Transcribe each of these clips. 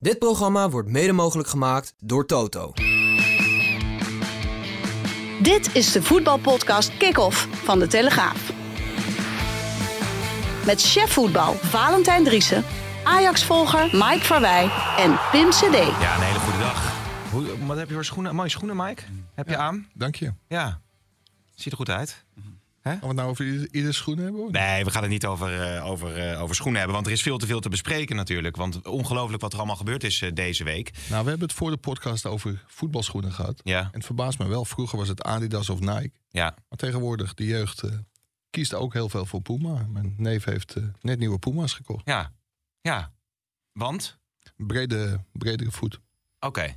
Dit programma wordt mede mogelijk gemaakt door Toto. Dit is de voetbalpodcast Kick-Off van De Telegraaf. Met chef voetbal Valentijn Driessen, Ajax-volger Mike Verwij en Pim CD. Ja, een hele goede dag. Hoe, wat heb je voor schoenen? Mooie schoenen, Mike? Heb je aan? Dank je. Ja. Ziet er goed uit. Gaan we het nou over ieder, ieder schoen hebben? hoor? Nee, we gaan het niet over, eh, over, eh, over schoenen hebben. Want er is veel te veel te bespreken natuurlijk. Want ongelooflijk wat er allemaal gebeurd is eh, deze week. Nou, we hebben het voor de podcast over voetbalschoenen gehad. Ja, En het verbaast me wel. Vroeger was het Adidas of Nike. ja. Maar tegenwoordig, de jeugd kiest ook heel veel voor Puma. Mijn neef heeft net nieuwe Puma's gekocht. Ja. Ja. Want? Brede, bredere voet. Oké.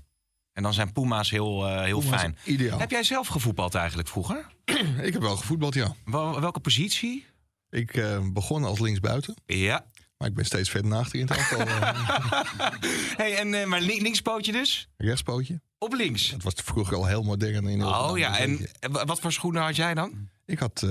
En dan zijn Puma's heel, eh, heel Puma's fijn. Ideaal. Heb jij zelf gevoetbald eigenlijk vroeger? Ik heb wel gevoetbald, ja. Wel- welke positie? Ik eh, begon als linksbuiten. Ja. Maar ik ben steeds verder naar achter in het aantal. eh, hey, en, eh, maar li- linkspootje dus? rechtspootje. Op links? Dat was vroeger al heel modern. In Oh ja, Dus en wat voor schoenen had jij dan? Ik had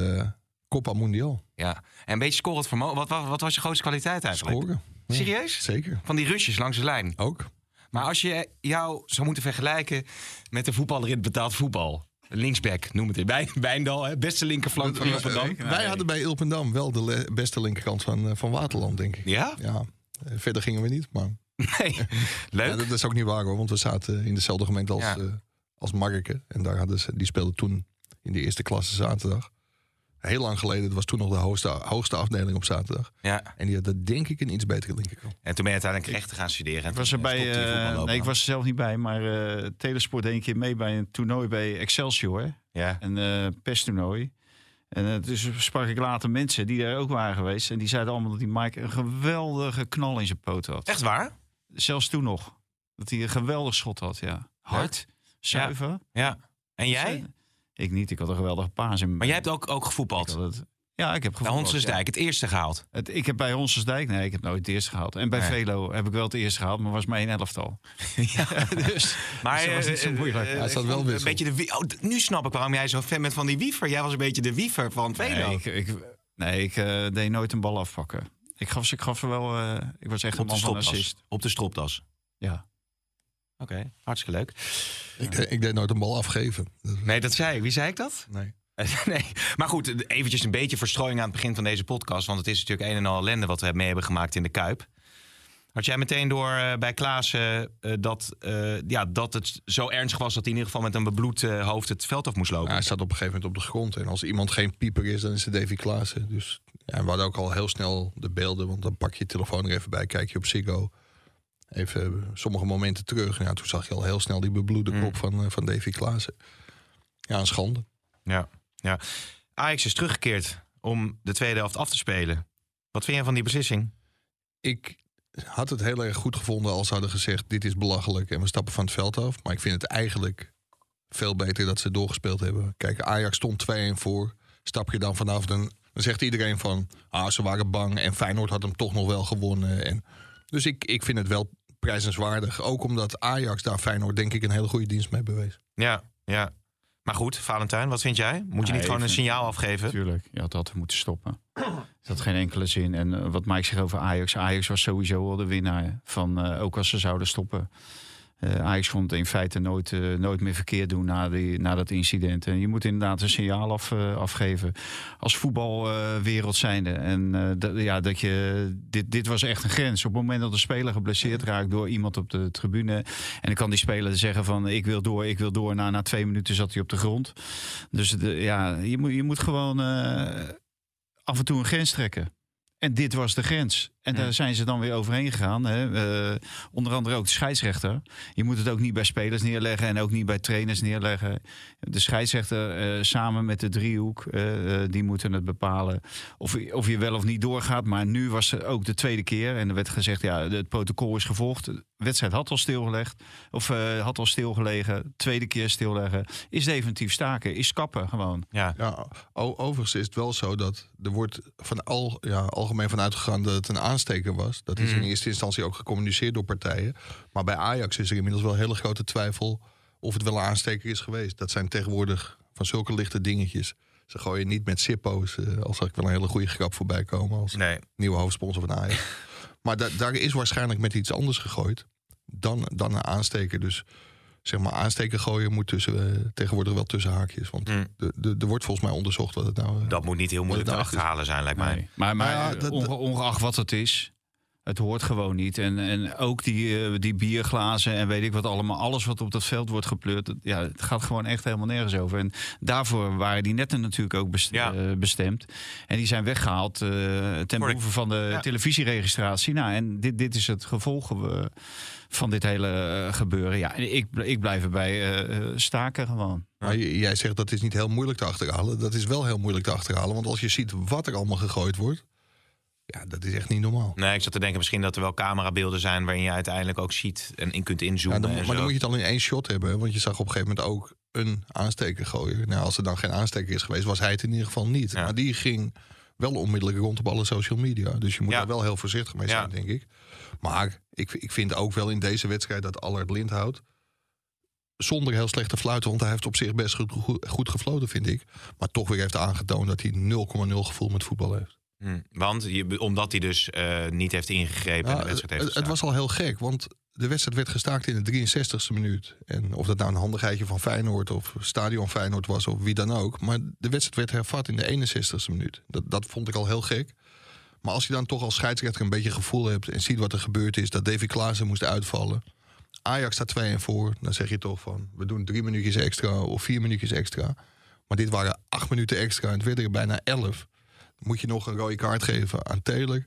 Copa Mundial. Ja, en een beetje scorend vermogen. Wat, wat, wat was je grootste kwaliteit eigenlijk? Scoren. Ja, Serieus? Zeker. Van die rusjes langs de lijn. Ook. Maar als je jou zou moeten vergelijken met een voetballer in het betaald voetbal. Linksback, noem het in. Bij, Bijndal, hè? beste linkerflank van Rotterdam. Wij hadden bij Ilpendam wel de le- beste linkerkant van, eh, van Waterland, denk ik. Ja? Ja, eh, verder gingen we niet. Maar Nee. Leuk. ja, dat is ook niet waar hoor, want we zaten in dezelfde gemeente als, Ja. eh als Marken. En daar hadden ze, die speelden toen in de eerste klasse zaterdag. Heel lang geleden, dat was toen nog de hoogste, hoogste afdeling op zaterdag. Ja. En die hadden denk ik een iets betere linkerkant. En toen ben je uiteindelijk rechten gaan studeren. En Ik was er bij, eh, voetballoopbaan. nee, ik was er zelf niet bij, maar eh Telesport deed een keer mee bij een toernooi bij Excelsior. Ja. Een eh pesttoernooi. En uh, dus sprak ik later mensen die daar ook waren geweest. En die zeiden allemaal dat die Mike een geweldige knal in zijn poot had. Echt waar? Zelfs toen nog. Dat hij een geweldig schot had, ja. Hard, zuiver. Ja. En jij? Ik niet, ik had een geweldige paas in Maar jij hebt ook, ook gevoetbald. ik had het- Ja, ik heb Bij gevoetbald, Honsersdijk, het eerste gehaald. Het, ik heb bij Honsersdijk, nee, ik heb nooit het eerste gehaald. En bij Nee. Velo heb ik wel het eerste gehaald, maar was maar één elftal. ja. dus, Maar dus dat was niet zo moeilijk. ik wel een beetje de, wie- oh, nu snap ik waarom jij zo fan bent van die wiever. Jij was een beetje de wiever van Velo. Nee, ik, ik, nee, ik eh, deed nooit een bal afpakken. Ik gaf, ik gaf wel. eh, ik was echt een op, de man van assist. op de stropdas. Ja. Oké, hartstikke leuk. Ik, deed- ik deed nooit een bal afgeven. Nee, dat zei ik. Wie zei ik dat? Nee. nee, maar goed, eventjes een beetje verstrooiing aan het begin van deze podcast. Want het is natuurlijk een en al ellende wat we mee hebben gemaakt in de Kuip. Had jij meteen door eh, bij Klaas eh, dat, eh, ja, dat het zo ernstig was... dat hij in ieder geval met een bebloed hoofd het veld af moest lopen? Ja, hij staat op een gegeven moment op de grond. En als iemand geen pieper is, dan is het Davy Klaassen. Dus ja, en we hadden ook al heel snel de beelden. Want dan pak je je telefoon er even bij, kijk je op Ziggo. Even sommige momenten terug. Ja, toen zag je al heel snel die bebloede Mm. kop van, eh, van Davy Klaassen. Ja, een schande. Ja, ja. Ajax is teruggekeerd om de tweede helft af te spelen. Wat vind je van die beslissing? Ik had het heel erg goed gevonden als ze hadden gezegd... dit is belachelijk en we stappen van het veld af. Maar ik vind het eigenlijk veel beter dat ze doorgespeeld hebben. Kijk, Ajax stond 2-1 voor. Stap je dan vanaf, dan, dan zegt iedereen van... ah, ze waren bang en Feyenoord had hem toch nog wel gewonnen. En, dus ik, ik vind het wel prijzenswaardig. Ook omdat Ajax daar Feyenoord denk ik een hele goede dienst mee bewees. Ja, ja. Maar goed, Valentijn, wat vind jij? Moet je niet gewoon een signaal afgeven? Natuurlijk. Je had dat moeten stoppen. Dat had geen enkele zin. En eh, wat Mike zegt over Ajax. Ajax was sowieso al de winnaar. Van, eh, ook als ze zouden stoppen. Eh, Ajax kon het in feite nooit, eh, nooit meer verkeerd doen na, die, na dat incident. En je moet inderdaad een signaal af, eh, afgeven. Als voetbalwereld zijnde. En dat, ja, dat je, dit, dit was echt een grens. Op het moment dat een speler geblesseerd raakt door iemand op de tribune. En dan kan die speler zeggen van ik wil door, ik wil door. Na, na twee minuten zat hij op de grond. Dus de, ja, je moet, je moet gewoon af en toe een grens trekken. En dit was de grens. En daar zijn ze dan weer overheen gegaan. Hè. Eh, onder andere ook de scheidsrechter. Je moet het ook niet bij spelers neerleggen en ook niet bij trainers neerleggen. De scheidsrechter eh, samen met de driehoek, eh, die moeten het bepalen of, of je wel of niet doorgaat. Maar nu was het ook de tweede keer en er werd gezegd, ja, het protocol is gevolgd. De wedstrijd had al stilgelegd, of eh, had al stilgelegen. Tweede keer stilleggen. Is definitief staken, is kappen gewoon. Ja. Ja, overigens is het wel zo dat er wordt van al, ja, algemeen van uitgegaan dat het een aansteker was. Dat is in eerste instantie ook gecommuniceerd door partijen. Maar bij Ajax is er inmiddels wel hele grote twijfel of het wel een aansteker is geweest. Dat zijn tegenwoordig van zulke lichte dingetjes. Ze gooien niet met Sippo's, eh, al zag ik wel een hele goede grap voorbij komen als Nee. nieuwe hoofdsponsor van Ajax. maar da- daar is waarschijnlijk met iets anders gegooid dan, dan een aansteker. Dus zeg maar aansteker gooien moet tussen, eh, tegenwoordig wel tussen haakjes. Want Mm. de- de- er wordt volgens mij onderzocht wat het nou... eh, Dat moet niet heel moeilijk te nou achterhalen zijn, lijkt mij. Maar, maar Nou ja, dat- onge- ongeacht wat het is, het hoort gewoon niet. En, en ook die, eh, die bierglazen en weet ik wat allemaal, alles wat op dat veld wordt gepleurd, het- ja, het gaat gewoon echt helemaal nergens over. En daarvoor waren die netten natuurlijk ook best- Ja. eh, bestemd. En die zijn weggehaald eh, ten behoeve van de Ja. televisieregistratie. Nou, en dit, dit is het gevolg van dit hele gebeuren. Ja, en ik, ik blijf erbij staken gewoon. Maar jij zegt dat is niet heel moeilijk te achterhalen. Dat is wel heel moeilijk te achterhalen. Want als je ziet wat er allemaal gegooid wordt... Ja, dat is echt niet normaal. Nee, ik zat te denken misschien dat er wel camerabeelden zijn waarin je uiteindelijk ook ziet en in kunt Ja, inzoomen. dan, en maar zo. dan moet je het al in één shot hebben. Want je zag op een gegeven moment ook een aansteker gooien. Nou, als er dan geen aansteker is geweest, was hij het in ieder geval niet. Ja. Maar die ging wel onmiddellijk rond op alle social media. Dus je moet Ja. daar wel heel voorzichtig mee zijn, denk ik. Maar ik, ik vind ook wel in deze wedstrijd dat Allard Lindhout... zonder heel slecht te fluiten, want hij heeft op zich best goed, goed, goed gefloten, vind ik. Maar toch weer heeft aangetoond dat hij 0,0 gevoel met voetbal heeft. Hm, Want je, omdat hij dus eh, niet heeft ingegrepen en Ja, de wedstrijd heeft het, was al heel gek, want de wedstrijd werd gestaakt in de 63ste minuut. En of dat nou een handigheidje van Feyenoord of Stadion Feyenoord was of wie dan ook. Maar de wedstrijd werd hervat in de 61ste minuut. Dat, dat vond ik al heel gek. Maar als je dan toch als scheidsrechter een beetje gevoel hebt en ziet wat er gebeurd is, dat Davy Klaassen moest uitvallen. Ajax staat 2 en voor. Dan zeg je toch van, we doen drie minuutjes extra of vier minuutjes extra. Maar dit waren acht minuten extra en het werd er bijna elf. Moet je nog een rode kaart geven aan Taylor.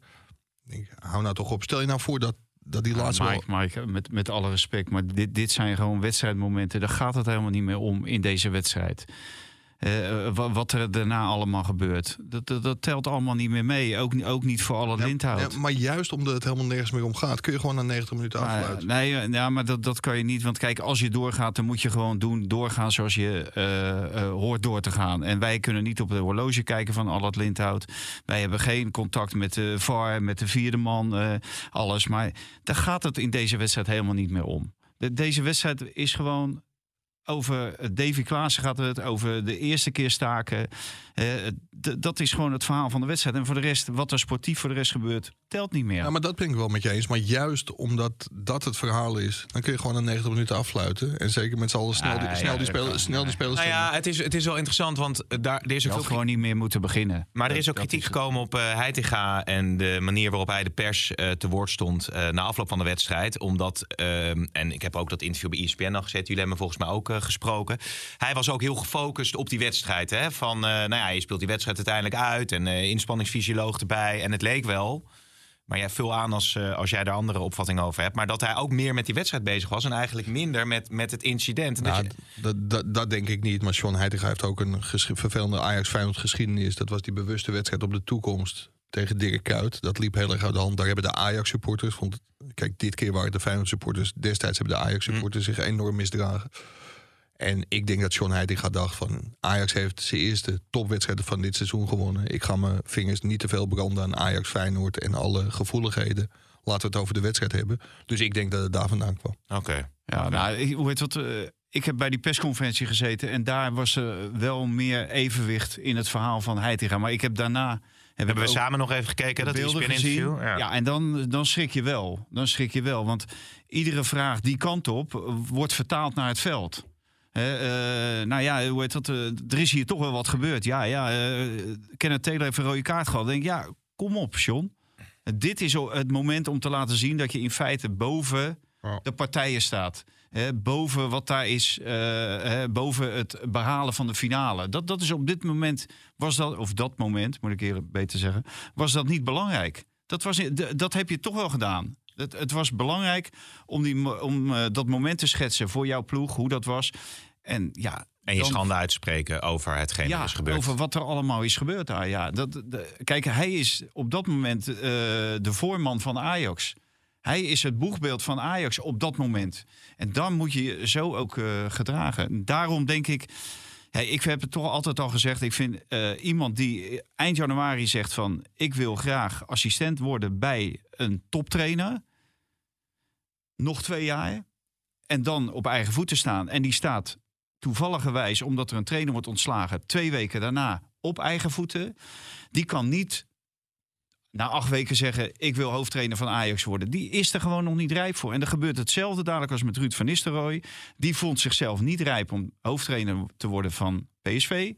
Denk, hou nou toch op. Stel je nou voor dat, dat die laatste... Mike, Mike, met, met alle respect, maar dit, dit zijn gewoon wedstrijdmomenten. Daar gaat het helemaal niet meer om in deze wedstrijd. Eh, wa- wat er daarna allemaal gebeurt. Dat, dat, dat telt allemaal niet meer mee. Ook, niet- ook niet voor alle Ja, Lindhout. ja, maar juist omdat het helemaal nergens meer om gaat, kun je gewoon na 90 minuten Maar, afsluiten. nee, eh, ja, maar dat, dat kan je niet. Want kijk, als je doorgaat, dan moet je gewoon doen. Doorgaan zoals je eh, hoort door te gaan. En wij kunnen niet op de horloge kijken van al het Lindhout. Wij hebben geen contact met de VAR, met de vierde man, alles. Maar daar gaat het in deze wedstrijd helemaal niet meer om. De- deze wedstrijd is gewoon over eh, Davy Klaassen gaat het, over de eerste keer staken. Eh, dat is gewoon het verhaal van de wedstrijd. En voor de rest, wat er sportief voor de rest gebeurt, telt niet meer. Ja, maar dat ben ik wel met je eens. Maar juist omdat dat het verhaal is, dan kun je gewoon na 90 minuten afsluiten. En zeker met z'n allen snel, die, snel, ja, die, spelers, kan. snel die spelers. Nou ja, het is, het is wel interessant, want eh, daar, er is ook veel gewoon niet meer moeten beginnen. Maar er is ook dat kritiek gekomen op eh Heitinga en de manier waarop hij de pers eh, te woord stond eh, na afloop van de wedstrijd. Omdat, ehm, en ik heb ook dat interview bij ESPN al gezet, jullie hebben me volgens mij ook eh, gesproken. Hij was ook heel gefocust op die wedstrijd. Hè? Van, eh, nou ja, je speelt die wedstrijd uiteindelijk uit en eh inspanningsfysioloog erbij. En het leek wel, maar jij vul aan als, eh, als jij daar andere opvatting over hebt. Maar dat hij ook meer met die wedstrijd bezig was en eigenlijk minder met, met het incident. Dat Nou, je- dat, dat, dat denk ik niet. Maar Sean Heitinga heeft ook een vervelende Ajax Feyenoord geschiedenis. Dat was die bewuste wedstrijd op de toekomst tegen Dirk Kuyt. Dat liep heel erg uit de hand. Daar hebben de Ajax supporters, vond het, kijk, dit keer waren de Feyenoord supporters. Destijds hebben de Ajax supporters zich enorm misdragen. En ik denk dat Sean Heitinga dacht van... Ajax heeft zijn eerste topwedstrijden van dit seizoen gewonnen. Ik ga mijn vingers niet te veel branden aan Ajax, Feyenoord... en alle gevoeligheden. Laten we het over de wedstrijd hebben. Dus ik denk dat het daar vandaan kwam. Oké. Ja, nou, ik, hoe heet dat? eh, ik heb bij die persconferentie gezeten en daar was er wel meer evenwicht in het verhaal van Heitinga. Maar ik heb daarna Hebben we ook samen nog even gekeken, dat E beelden ESPN-interview? gezien. Ja. en dan, dan schrik je wel. Dan schrik je wel, want iedere vraag die kant op wordt vertaald naar het veld. Eh, nou ja, hoe heet dat? eh, er is hier toch wel wat gebeurd. Ja, ja. eh Kenneth Taylor heeft een rode kaart gehad. Dan denk ik, ja, kom op, John. Dit is het moment om te laten zien dat je in feite boven Ja. de partijen staat. Boven wat daar is, boven het behalen van de finale. Dat, dat is op dit moment, was dat, of dat moment moet ik eerlijk beter zeggen, was dat niet belangrijk. Dat, was, dat heb je toch wel gedaan. Het, het was belangrijk om, die, om eh, dat moment te schetsen voor jouw ploeg, hoe dat was. En ja, En je dan- schande uitspreken over hetgeen ja, er is gebeurd. over wat er allemaal is gebeurd daar. Ja, dat, de- kijk, hij is op dat moment eh, de voorman van Ajax. Hij is het boegbeeld van Ajax op dat moment. En dan moet je je zo ook eh, gedragen. Daarom denk ik... Ja, ik heb het toch altijd al gezegd. Ik vind eh, iemand die eind januari zegt van... ik wil graag assistent worden bij een toptrainer. Nog twee jaar. En dan op eigen voeten staan. En die staat toevalligerwijs, omdat er een trainer wordt ontslagen... twee weken daarna op eigen voeten. Die kan niet na acht weken zeggen... ik wil hoofdtrainer van Ajax worden. Die is er gewoon nog niet rijp voor. En er gebeurt hetzelfde dadelijk als met Ruud van Nistelrooy. Die vond zichzelf niet rijp om hoofdtrainer te worden van PSV.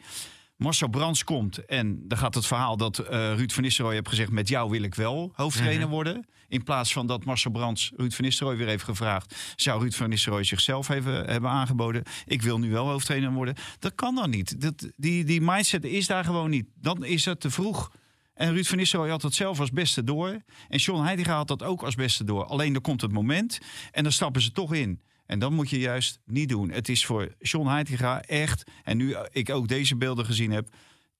Marcel Brands komt en dan gaat het verhaal dat eh, Ruud van Nistelrooy heeft gezegd... met jou wil ik wel hoofdtrainer worden. In plaats van dat Marcel Brands Ruud van Nistelrooy weer heeft gevraagd... zou Ruud van Nistelrooy zichzelf even hebben aangeboden... ik wil nu wel hoofdtrainer worden. Dat kan dan niet. Dat, die, die mindset is daar gewoon niet. Dan is het te vroeg. En Ruud van Nistelrooy had dat zelf als beste door. En John Heidegger had dat ook als beste door. Alleen er komt het moment en dan stappen ze toch in. En dat moet je juist niet doen. Het is voor John Heidegger echt, en nu ik ook deze beelden gezien heb...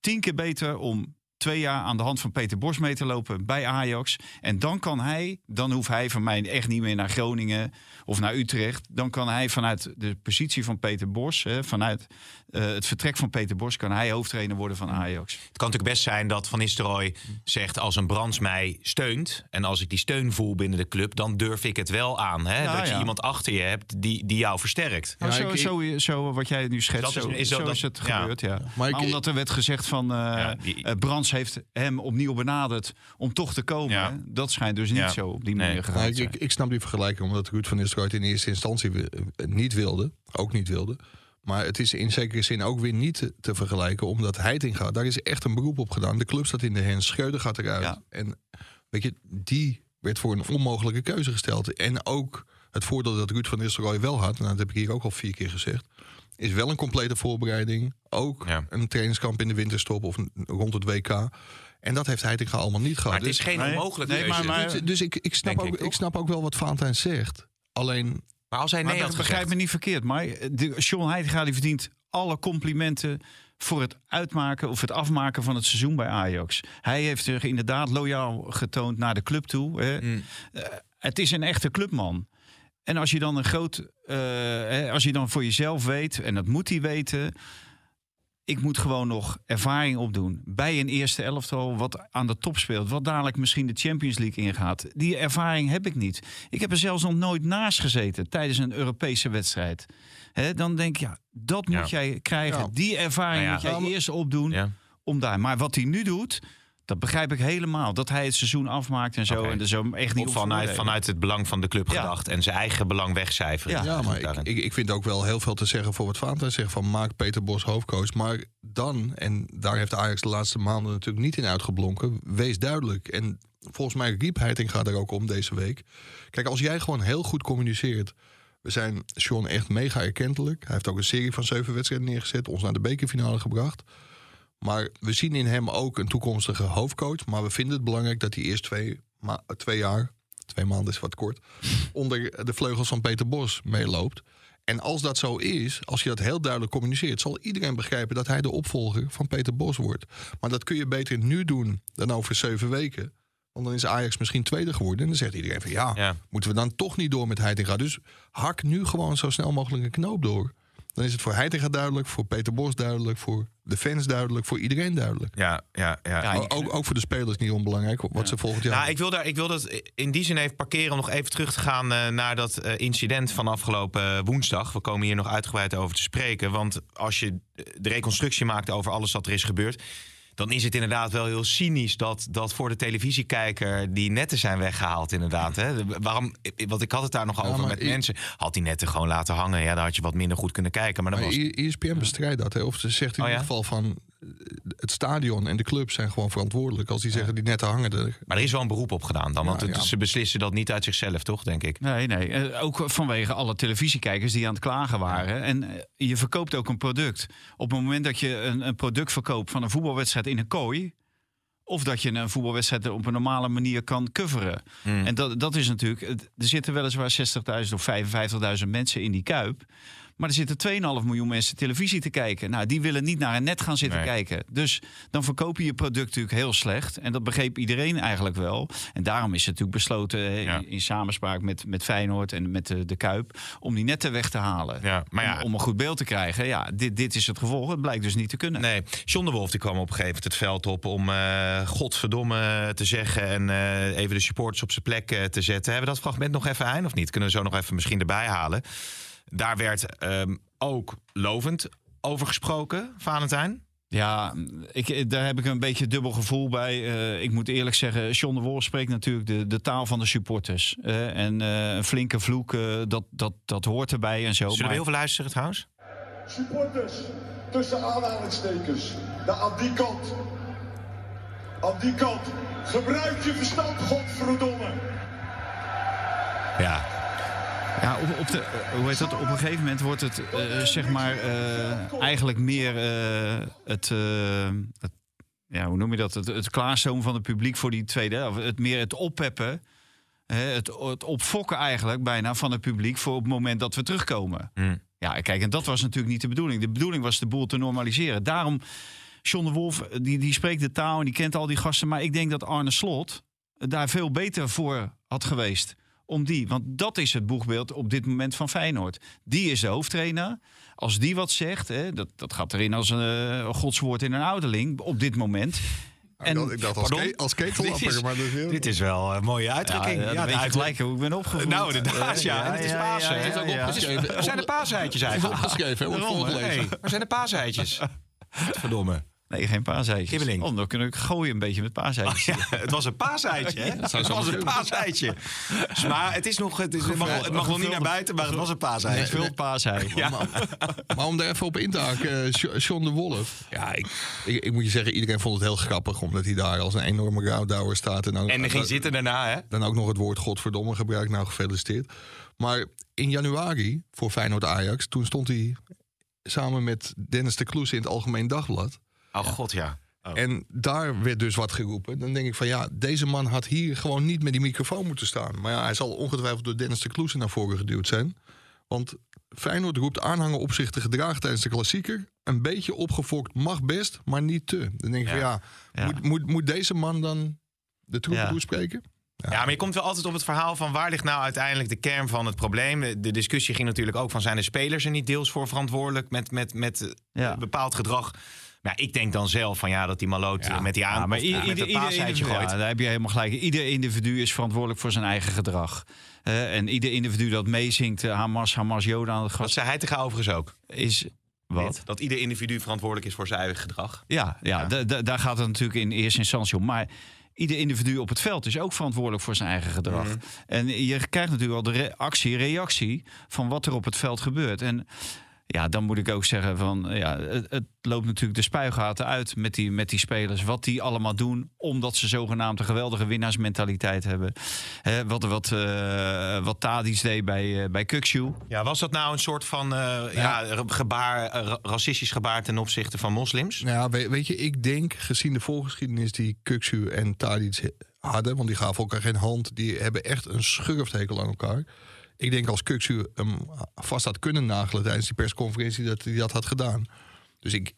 tien keer beter om twee jaar aan de hand van Peter Bos mee te lopen bij Ajax. En dan kan hij, dan hoeft hij van mij echt niet meer naar Groningen of naar Utrecht. Dan kan hij vanuit de positie van Peter Bos, hè, vanuit eh, het vertrek van Peter Bos... kan hij hoofdtrainer worden van Ajax. Het kan natuurlijk best zijn dat Van Nistelrooy zegt... als een Brands mij steunt en als ik die steun voel binnen de club... dan durf ik het wel aan. Hè? Ja, dat je iemand achter je hebt die, die jou versterkt. Nou, Ja, zo, ik- zo, zo wat jij nu schetst, Dat is- zo, is dat- zo dat- is het ja. gebeurd. Ja. Maar Maar, ik- omdat er werd gezegd van eh Ja, die- eh, Brands heeft hem opnieuw benaderd om toch te komen. Ja. Dat schijnt dus niet Ja. zo op die Nee. manier gegaan Nou, te ik, zijn. ik, ik snap die vergelijking, omdat Ruud van Nistelrooy het in eerste instantie niet wilde. Ook niet wilde. Maar het is in zekere zin ook weer niet te, te vergelijken, omdat Heitinga, daar is echt een beroep op gedaan. De club staat in de hens, Schreuder gaat eruit. Ja. En weet je, die werd voor een onmogelijke keuze gesteld. En ook het voordeel dat Ruud van Nistelrooy wel had, nou, dat heb ik hier ook al vier keer gezegd, is wel een complete voorbereiding. Ook Ja. een trainingskamp in de winterstop of een- rond het WK. En dat heeft Heitinga allemaal niet gehad. Maar het is Dus- geen Nee, onmogelijke nee, keuze. maar- maar- dus, dus ik, ik, snap ook, ik, snap ook wel wat Valentijn zegt. Alleen, Maar als hij Maar nee be- begrijp me niet verkeerd, maar de, John Heidegger die verdient alle complimenten voor het uitmaken of het afmaken van het seizoen bij Ajax. Hij heeft zich inderdaad loyaal getoond naar de club toe. Hè. Mm. Eh, het is een echte clubman. En als je dan een groot, eh, hè, als je dan voor jezelf weet, en dat moet hij weten, ik moet gewoon nog ervaring opdoen bij een eerste elftal wat aan de top speelt, wat dadelijk misschien de Champions League ingaat. Die ervaring heb ik niet. Ik heb er zelfs nog nooit naast gezeten tijdens een Europese wedstrijd. Hè, dan denk ik, ja, dat moet Ja. jij krijgen. Ja. Die ervaring Nou ja. moet jij eerst opdoen Ja. om daar. Maar wat hij nu doet, dat begrijp ik helemaal. Dat hij het seizoen afmaakt en zo. En er zo echt niet op vanuit, het belang van de club Ja. gedacht en zijn eigen belang wegcijferen. Ja. ja, maar ik, ik, ik vind ook wel heel veel te zeggen voor wat Valentijn zegt van maak Peter Bos hoofdcoach. Maar dan, en daar heeft Ajax de laatste maanden natuurlijk niet in uitgeblonken, wees duidelijk. En volgens mij riep Heitinga er ook om deze week. Kijk, als jij gewoon heel goed communiceert. We zijn Sean echt mega erkentelijk. Hij heeft ook een serie van zeven wedstrijden neergezet, ons naar de bekerfinale gebracht. Maar we zien in hem ook een toekomstige hoofdcoach. Maar we vinden het belangrijk dat hij eerst twee, ma- twee jaar, twee maanden is wat kort, onder de vleugels van Peter Bos meeloopt. En als dat zo is, als je dat heel duidelijk communiceert, zal iedereen begrijpen dat hij de opvolger van Peter Bos wordt. Maar dat kun je beter nu doen dan over zeven weken. Want dan is Ajax misschien tweede geworden. En dan zegt iedereen van ja, Ja. moeten we dan toch niet door met Heitinga. Dus hak nu gewoon zo snel mogelijk een knoop door. Dan is het voor Heitinga duidelijk, voor Peter Bos duidelijk, voor de fans duidelijk, voor iedereen duidelijk. Ja, ja, ja. Ook, ook voor de spelers niet onbelangrijk, wat ze volgend jaar... Nou, ik wil, daar, ik wil dat in die zin even parkeren om nog even terug te gaan eh, naar dat eh, incident van afgelopen eh, woensdag. We komen hier nog uitgebreid over te spreken. Want als je de reconstructie maakt over alles wat er is gebeurd. Dan is het inderdaad wel heel cynisch dat, dat voor de televisiekijker die netten zijn weggehaald. Inderdaad. Hè? Waarom? Want ik had het daar nog Ja, over met i- mensen. Had die netten gewoon laten hangen. Ja, dan had je wat minder goed kunnen kijken. Maar dat Maar was. ESPN bestrijdt dat. Hè? Of ze zegt in Oh, ieder geval van... het stadion en de club zijn gewoon verantwoordelijk. Als die zeggen die netten hangen er. Maar er is wel een beroep op gedaan dan. Want Ja, het- ja. ze beslissen dat niet uit zichzelf, toch? Denk ik. Nee, nee. Eh, Ook vanwege alle televisiekijkers die aan het klagen waren. En eh, je verkoopt ook een product. Op het moment dat je een, een product verkoopt van een voetbalwedstrijd in een kooi. Of dat je een voetbalwedstrijd op een normale manier kan coveren. Hmm. En dat, dat is natuurlijk. het- Er zitten weliswaar 60.000 of 55.000 mensen in die kuip. Maar er zitten 2,5 miljoen mensen televisie te kijken. Nou, die willen niet naar een net gaan zitten Nee. kijken. Dus dan verkoop je je product natuurlijk heel slecht. En dat begreep iedereen eigenlijk wel. En daarom is het natuurlijk besloten Ja. in, in samenspraak met, met Feyenoord en met de, de Kuip... om die netten weg te halen. Ja, maar ja, Om, om een goed beeld te krijgen. Ja, dit, dit is het gevolg. Het blijkt dus niet te kunnen. Nee, John de Wolf die kwam op een gegeven moment het veld op om eh godverdomme te zeggen en eh, even de supporters op zijn plek eh, te zetten. Hebben we dat fragment nog even aan of niet? Kunnen we zo nog even misschien erbij halen? Daar werd ehm, ook lovend over gesproken, Valentijn. Ja, ik, daar heb ik een beetje dubbel gevoel bij. Eh, ik moet eerlijk zeggen, John de Wolf spreekt natuurlijk de, de taal van de supporters. Eh, en eh, een flinke vloek, eh, dat, dat, dat hoort erbij en zo. Zullen we maar- heel veel luisteren trouwens? Supporters, tussen aanhalingstekens, daar aan die kant. Aan die kant. Gebruik je verstand, godverdomme. Ja, Ja, op, op de, eh, hoe heet dat? Op een gegeven moment wordt het eh, zeg maar eh, eigenlijk meer het, het- ja, hoe noem je dat? Het, het klaarstomen van het publiek voor die tweede, helft. het meer het oppeppen, hè, het, het opfokken eigenlijk bijna van het publiek voor op het moment dat we terugkomen. Hmm. Ja, kijk, en dat was natuurlijk niet de bedoeling. De bedoeling was de boel te normaliseren. Daarom, John de Wolf, die, die spreekt de taal en die kent al die gasten. Maar ik denk dat Arne Slot daar veel beter voor had geweest. Om die, want dat is het boegbeeld op dit moment van Feyenoord. Die is de hoofdtrainer. Als die wat zegt, hè, dat, dat gaat erin als een eh, godswoord in een ouderling op dit moment. ik dacht, ik dacht als, pardon? ke als Dit ketelapper, is- maar dat is heel... dit is wel een mooie uitdrukking. ja, ja, de uitdruk- gelijk hoe ik ben opgevoed. Nou, inderdaad, ja. En het is Pasen, hè? ja, Het is ook ja. opgeschreven. Waar zijn de paaseitjes is eigenlijk? opgeschreven, wordt hè? voorgelezen. Hey, waar zijn de paaseitjes? Verdomme. Nee, geen paaseitjes. Kibbeling. Oh, dan kunnen we gooien een beetje met paaseitjes. Ja, het was een paaseitje, hè? zou Het was een paaseitje. Maar het is nog, het, is, het mag, wel- het mag wel niet naar buiten, maar het was een paaseitje. Gevuld paasei. Maar om daar even op in te haken, eh, Jo- John de Wolf. Ja, ik, ik, ik moet je zeggen, iedereen vond het heel grappig... omdat hij daar als een enorme rouwdouwer staat. En, dan, En er ging zitten daarna, hè? dan ook nog het woord godverdomme gebruikt. Nou, gefeliciteerd. Maar in januari, voor Feyenoord-Ajax... toen stond hij samen met Dennis de Kloes in het Algemeen Dagblad... Oh god, ja. En daar werd dus wat geroepen. Dan denk ik van ja, deze man had hier gewoon niet met die microfoon moeten staan. Maar ja, hij zal ongetwijfeld door Dennis de Kloes naar voren geduwd zijn. Want Feyenoord roept aanhangen op zich te gedragen tijdens de klassieker. Een beetje opgefokt mag best, maar niet te. Dan denk ik van ja, Ja. Moet, moet, moet deze man dan de troepen Ja. toespreken? Ja, maar je komt wel altijd op het verhaal van waar ligt nou uiteindelijk de kern van het probleem. De- discussie ging natuurlijk ook van zijn de spelers er niet deels voor verantwoordelijk met, met, met eh, Ja. bepaald gedrag. Maar ik denk dan zelf van ja, dat die maloot eh, met die aan Ja, maar i- met ieder, het ieder gooit. ja, daar heb je helemaal gelijk. Ieder individu is verantwoordelijk voor zijn eigen gedrag. Eh, en ieder individu dat meezingt, eh, Hamas, Hamas, Joda aan het Dat zei hij tegen overigens ook. is... Wat? Dat ieder individu verantwoordelijk is voor zijn eigen gedrag. Ja, ja, Ja. da- da- daar gaat het natuurlijk in eerste instantie om. Maar ieder individu op het veld is ook verantwoordelijk voor zijn eigen gedrag. Mhm. En je krijgt natuurlijk al de actie, reactie van wat er op het veld gebeurt. En ja, dan moet ik ook zeggen van ja, het, het loopt natuurlijk de spuigaten uit met die, met die spelers. Wat die allemaal doen, omdat ze zogenaamd een geweldige winnaarsmentaliteit hebben. Hè, wat, wat, eh wat Tadic deed bij, eh bij Kukshu. Ja, was dat nou een soort van eh, ja. gebaar, ra- racistisch gebaar ten opzichte van moslims? Nou ja, weet, weet je, ik denk gezien de voorgeschiedenis die Kuksu en Tadic hadden... want die gaven elkaar geen hand, die hebben echt een schurfthekel aan elkaar... Ik denk als Kuksu hem vast had kunnen nagelen tijdens die persconferentie... dat hij dat had gedaan. Dus ik,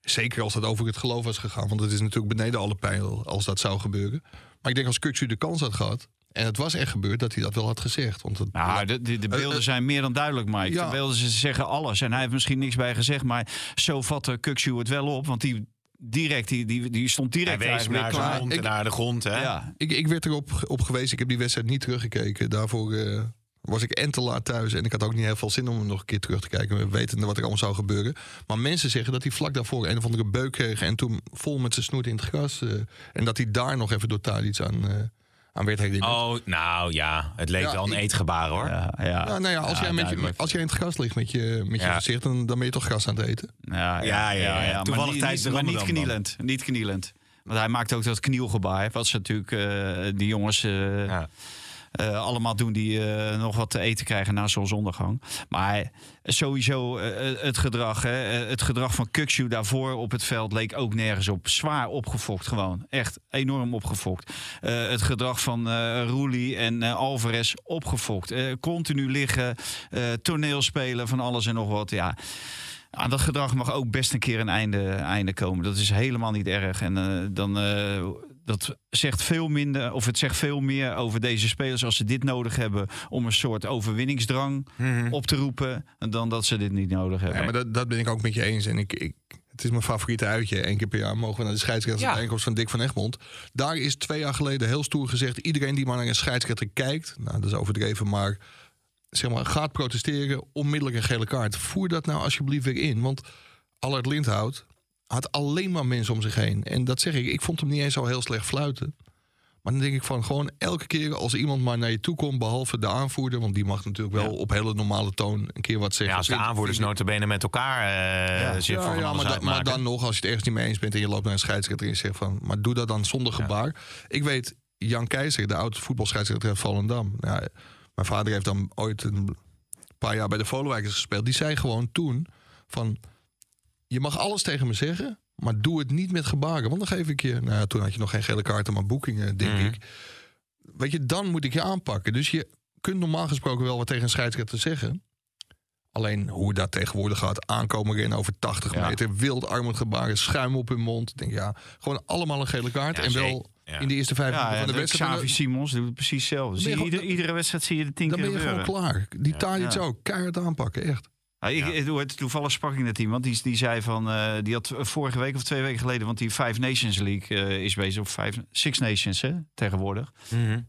zeker als dat over het geloof was gegaan... want het is natuurlijk beneden alle pijl als dat zou gebeuren. Maar ik denk als Kuksu de kans had gehad... en het was echt gebeurd, dat hij dat wel had gezegd. Want het, Nou, de, de, de beelden Eh, eh, zijn meer dan duidelijk, Mike. ja. De beelden ze zeggen alles. En hij heeft misschien niks bij gezegd, maar zo vatte Kukshu het wel op. Want die, direct, die, die, die stond Hij direct wees naar klaar. Ik- naar de grond. Hè? Ja, Ik, ik werd erop op gewezen. Ik heb die wedstrijd niet teruggekeken. Daarvoor eh, was ik en te laat thuis. En ik had ook niet heel veel zin om hem nog een keer terug te kijken. Wetende wat er allemaal zou gebeuren. Maar mensen zeggen dat hij vlak daarvoor een of andere beuk kreeg. En toen vol met zijn snoet in het gras. eh, en dat hij daar nog even door Tadic aan, eh, aan werd herinnerd. Oh, nou ja, het leek Ja, wel een ik- eetgebaar hoor. ja, ja. Nou, nou ja, als, Ja, jij met je, duidelijk. als jij in het gras ligt met je, met je Ja. gezicht, dan, dan ben je toch gras aan het eten. Ja, ja, Ja, ja, ja. Maar Toevallig niet- tijdens maar niet dan. knielend. Niet knielend. Want hij maakt ook dat knielgebaar. Wat ze natuurlijk, eh, die jongens, eh, Ja. Eh, allemaal doen die eh, nog wat te eten krijgen na zo'n zondergang. Maar sowieso eh, het gedrag. Hè, het gedrag van Kukshu daarvoor op het veld leek ook nergens op. Zwaar opgefokt gewoon. Echt enorm opgefokt. Het gedrag van eh Roelie en Alvarez opgefokt. Continu liggen, eh, toneel spelen van alles en nog wat. Ja. Aan dat gedrag mag ook best een keer een einde, einde komen. Dat is helemaal niet erg. En dan, dat zegt veel minder, of het zegt veel meer over deze spelers als ze dit nodig hebben om een soort overwinningsdrang op te roepen, dan dat ze dit niet nodig hebben. Ja, maar dat, dat ben ik ook met je eens. En ik, ik, het is mijn favoriete uitje. Eén keer per jaar mogen we naar de scheidsrechter Ja. bijeenkomst van Dick van Egmond. Daar is twee jaar geleden heel stoer gezegd... iedereen die maar naar een scheidsrechter kijkt... nou, dat is overdreven, maar, zeg maar gaat protesteren... onmiddellijk een gele kaart. Voer dat nou alsjeblieft weer in. Want Allard Lindhout had alleen maar mensen om zich heen. En dat zeg ik, ik vond hem niet eens zo heel slecht fluiten. Maar dan denk ik van gewoon elke keer als iemand maar naar je toe komt... behalve de aanvoerder, want die mag natuurlijk wel op hele normale toon... een keer wat zeggen. Ja, als de aanvoerders notabene met elkaar zich ja, van maar, da- maar uitmaken. dan nog, als je het ergens niet mee eens bent en je loopt naar een scheidsrechter en je zegt van, maar doe dat dan zonder gebaar. Ik weet, Jan Keizer, de oude voetbalscheidsrechter uit Volendam. Mijn vader heeft dan ooit een paar jaar bij de Volenwijkers gespeeld. Die zei gewoon toen van, je mag alles tegen me zeggen, maar doe het niet met gebaren. Want dan geef ik je, nou toen had je nog geen gele kaarten, maar boekingen, denk Mhm. ik. Weet je, dan moet ik je aanpakken. Dus je kunt normaal gesproken wel wat tegen een scheidsrechter zeggen. Alleen hoe dat tegenwoordig gaat, aankomen rennen over 80 Ja. meter, wild armendgebaren, schuim op hun mond. Denk ja, gewoon allemaal een gele kaart. Ja, en wel. Ja. in de eerste vijf minuten van de wedstrijd. Xavi Simons doet het precies hetzelfde. Zie je, gewoon- iedere wedstrijd zie je de tien Dan keer ben je gewoon klaar. Die Ja. ook, keihard aanpakken, echt. Ja, ik, het, toevallig sprak ik net iemand die, die zei van, eh, die had vorige week of twee weken geleden, want die Five Nations League eh, is bezig, of Five, Six Nations hè, tegenwoordig.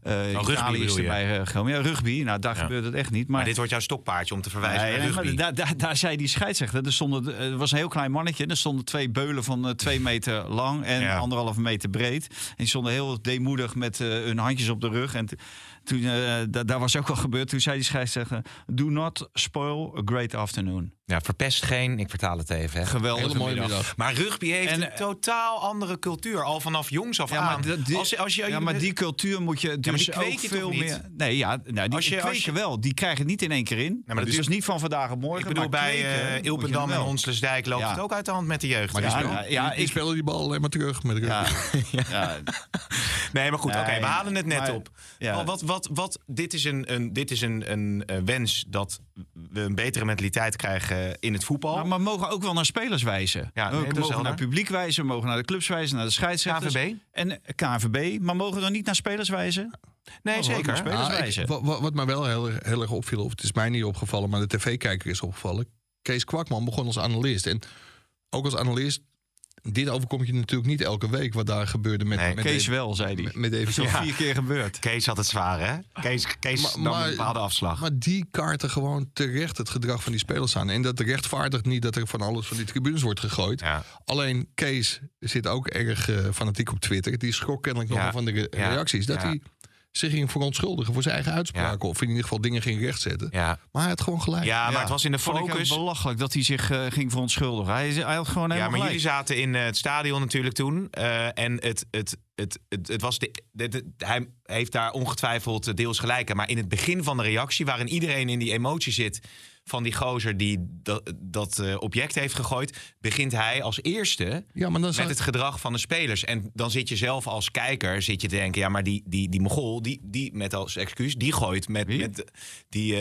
Eh rugby Italië is bedoel je? erbij gekomen. Ja, rugby, nou daar Ja. gebeurt het echt niet. Maar, Maar dit wordt jouw stokpaardje om te verwijzen Nee, naar rugby. maar daar, daar, daar zei die scheidsrechter, er, stonden, er was een heel klein mannetje, er stonden twee beulen van twee meter lang en Ja. anderhalve meter breed. En die stonden heel deemoedig met hun handjes op de rug. En toen, eh, da- daar was ook al gebeurd, toen zei die scheidsrechter, do not spoil a great afternoon. Ja, verpest geen, ik vertaal het even. Hè. Geweldige Hele mooie middag. middag. Maar rugby heeft En, een eh, totaal andere cultuur. Al vanaf jongs af Ja, maar, aan. dat- die, als, als je, ja, maar die cultuur moet je dus maar kweek ook veel niet? meer... Nee, ja, nou, die Als je- als je- wel. Die krijgen het niet in één keer in. maar dat dat is niet van vandaag op morgen. ik bedoel, maar bij kweken eh Ilpendam en wel. Onslersdijk loopt Ja. het ook uit de hand met de jeugd. Maar die, Ja, spelen, ja, die, ik- spelen die bal alleen maar terug met de Ja, ja, Nee, maar goed, oké, we halen het net maar- op. ja. Wat, wat, wat, dit is een, een, dit is een, een, wens dat we een betere mentaliteit krijgen in het voetbal. Maar we mogen ook wel naar spelers wijzen. Ja, nee, we mogen naar publiek wijzen, we mogen naar de clubs wijzen, naar de scheidsrechters. KVB? En eh, KVB. Maar mogen we dan niet naar spelers wijzen? nee, Oh, wat zeker. spelers Ah, ik- wijzen. wa- wa- wat mij wel heel, heel erg opviel, of het is mij niet opgevallen, maar de tv-kijker is opgevallen. Kees Kwakman begon als analist. En ook als analist, dit overkomt je natuurlijk niet elke week wat daar gebeurde met, Nee, met Kees wel, zei hij. Met, met David Zo Silva. vier keer gebeurd. Kees had het zwaar, hè? Kees, Kees Maar- nam maar- een bepaalde afslag. Maar die kaarten gewoon terecht het gedrag van die spelers aan. En dat rechtvaardigt niet dat er van alles van die tribunes wordt gegooid. ja. Alleen Kees zit ook erg eh, fanatiek op Twitter. Die schrok kennelijk Ja, nogal van de re- ja, reacties. Dat ja. hij zich ging verontschuldigen voor zijn eigen uitspraken. Of in ieder geval dingen ging rechtzetten. Ja. Maar hij had gewoon gelijk. ja, maar Ja, het was in de Vond ik ook focus. belachelijk dat hij zich eh, ging verontschuldigen. Hij, hij had gewoon Ja, helemaal maar gelijk. jullie zaten in eh, het stadion natuurlijk toen. eh, en het, het, het, het, het was de, de- de- hij heeft daar ongetwijfeld deels gelijk aan. Maar in het begin van de reactie, waarin iedereen in die emotie zit van die gozer die dat, dat eh, object heeft gegooid, begint hij als eerste Ja, maar dan met het gedrag van de spelers. En dan zit je zelf als kijker zit je te denken, ja, maar die, die, die Mogol, die, die met als excuus, die gooit met, Wie? met die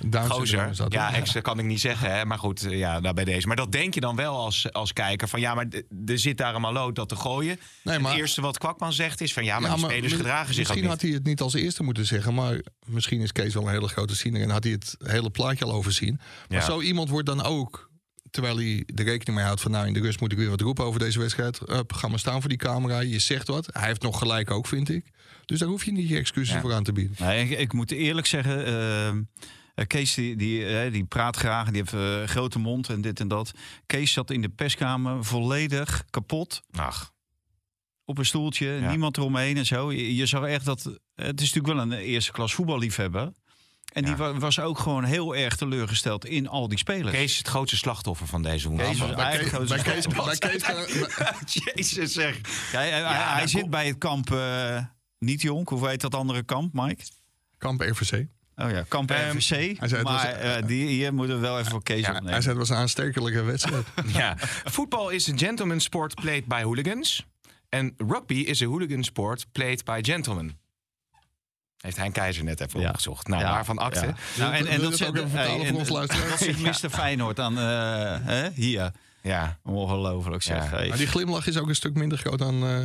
syndroom gozer. dat, ja, extra kan ik niet zeggen, hè? maar goed, eh, ja, nou bij deze. Maar dat denk je dan wel als, als kijker van, ja, maar er zit daar een maloot dat te gooien. Nee, maar- Het eerste wat Kwakman zegt is van, ja, maar Ja, die spelers gedragen zich Misschien had hij het niet als eerste moeten zeggen. Maar misschien is Kees wel een hele grote ziener. En had hij het hele plaatje al overzien. Maar Ja. zo iemand wordt dan ook... Terwijl hij er rekening mee houdt van... nou, in de rust moet ik weer wat roepen over deze wedstrijd. Up, ga maar staan voor die camera. Je zegt wat. Hij heeft nog gelijk ook, vind ik. Dus daar hoef je niet je excuses Ja. voor aan te bieden. Nee, ik, ik moet eerlijk zeggen, eh, eh, Kees die, die, eh, die praat graag, die heeft een grote mond en dit en dat. Kees zat in de perskamer volledig kapot Ach, op een stoeltje, Ja. niemand eromheen en zo. Je, je zag echt dat, het is natuurlijk wel een eerste klas voetballiefhebber. En die wa- was ook gewoon heel erg teleurgesteld in al die spelers. Kees is het grootste slachtoffer van deze Kees woensdag. was Bij eigenlijk Kees, bij Kees, slachtoffer. bij Kees kan- Jezus zeg. Ja, hij, hij- dat zit bij het kamp eh, niet jonk. Hoe heet dat andere kamp, Mike? Kamp RVC. Oh ja, Kamp Ehm, RVC. hij zei het maar was- eh, die hier moeten we wel even voor Kees Ja, opnemen. Hij zei het was een aanstekelijke wedstrijd. Ja. Voetbal is een gentleman sport played by hooligans. En rugby is een hooligan sport played by gentlemen. Heeft Hein Keizer net even Ja. opgezocht. Nou, Ja, waarvan akte. ja. Nou, en, en dat zit ook even vertalen voor ons luisteraars? Dat zit Mr. Feyenoord aan eh, hè, hier. Ja. Ongelooflijk zeg. Ja. Hey. Maar die glimlach is ook een stuk minder groot dan eh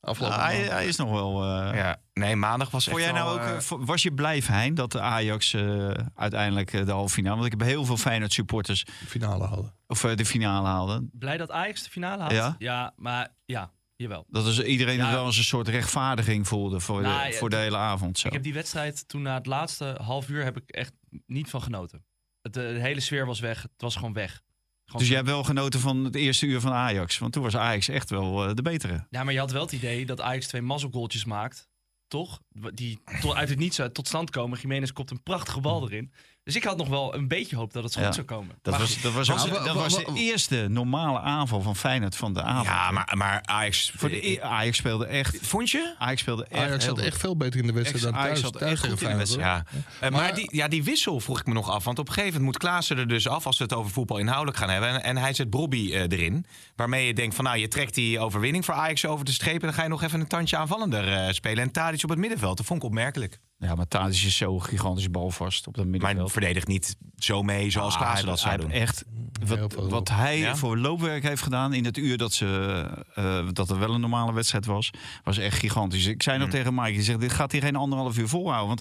afgelopen Nou, hij, is nog wel. eh ja. Nee, maandag was echt jij nou wel, ook, vo- was je blij, Hein, dat de Ajax eh, uiteindelijk de halve finale... Want ik heb heel veel Feyenoord supporters, de finale hadden. of de finale haalden. Blij dat Ajax de finale had. Ja? maar ja, jawel. Dat is iedereen Ja. wel als een soort rechtvaardiging voelde voor, Nou, de, ja, voor de hele avond. Zo. Ik heb die wedstrijd toen na het laatste half uur heb ik echt niet van genoten. Het, eh, de hele sfeer was weg. Het was gewoon weg. Gewoon Dus jij hebt wel genoten van het eerste uur van Ajax. Want toen was Ajax echt wel eh, de betere. Ja, maar je had wel het idee dat Ajax twee mazzelgoaltjes maakt. Toch? Die tot, uit het niets uit tot stand komen. Jiménez kopt een prachtige bal erin. Dus ik had nog wel een beetje hoop dat het goed Ja. zou komen. Dat Maar was, dat was, dat wa- was wa- de eerste normale aanval van Feyenoord van de avond. Ja, maar, maar Ajax... Voor de, e- Ajax speelde echt... Vond je? Ajax speelde echt Ajax zat echt veel beter in de wedstrijd dan Ajax thuis. zat thuis echt goed in de hoor. Ja, Eh, maar, die, ja, die wissel vroeg ik me nog af. Want op een gegeven moment moet Klaassen er dus af als we het over voetbal inhoudelijk gaan hebben. En, en hij zet Bobby eh, erin. Waarmee je denkt van nou, je trekt die overwinning voor Ajax over de streep. En dan ga je nog even een tandje aanvallender eh, spelen. En Tadic op het middenveld. Dat vond ik opmerkelijk. Ja, maar Tadic is zo gigantisch balvast op dat Maar middenveld. hij verdedigt niet zo mee zoals Ah, Klaassen dat zou hij doen. heeft Echt, wat, wat hij Ja? voor loopwerk heeft gedaan in het uur dat, ze, eh, dat er wel een normale wedstrijd was, was echt gigantisch. Ik zei nog tegen Mike, je zegt, dit gaat hij geen anderhalf uur volhouden. Want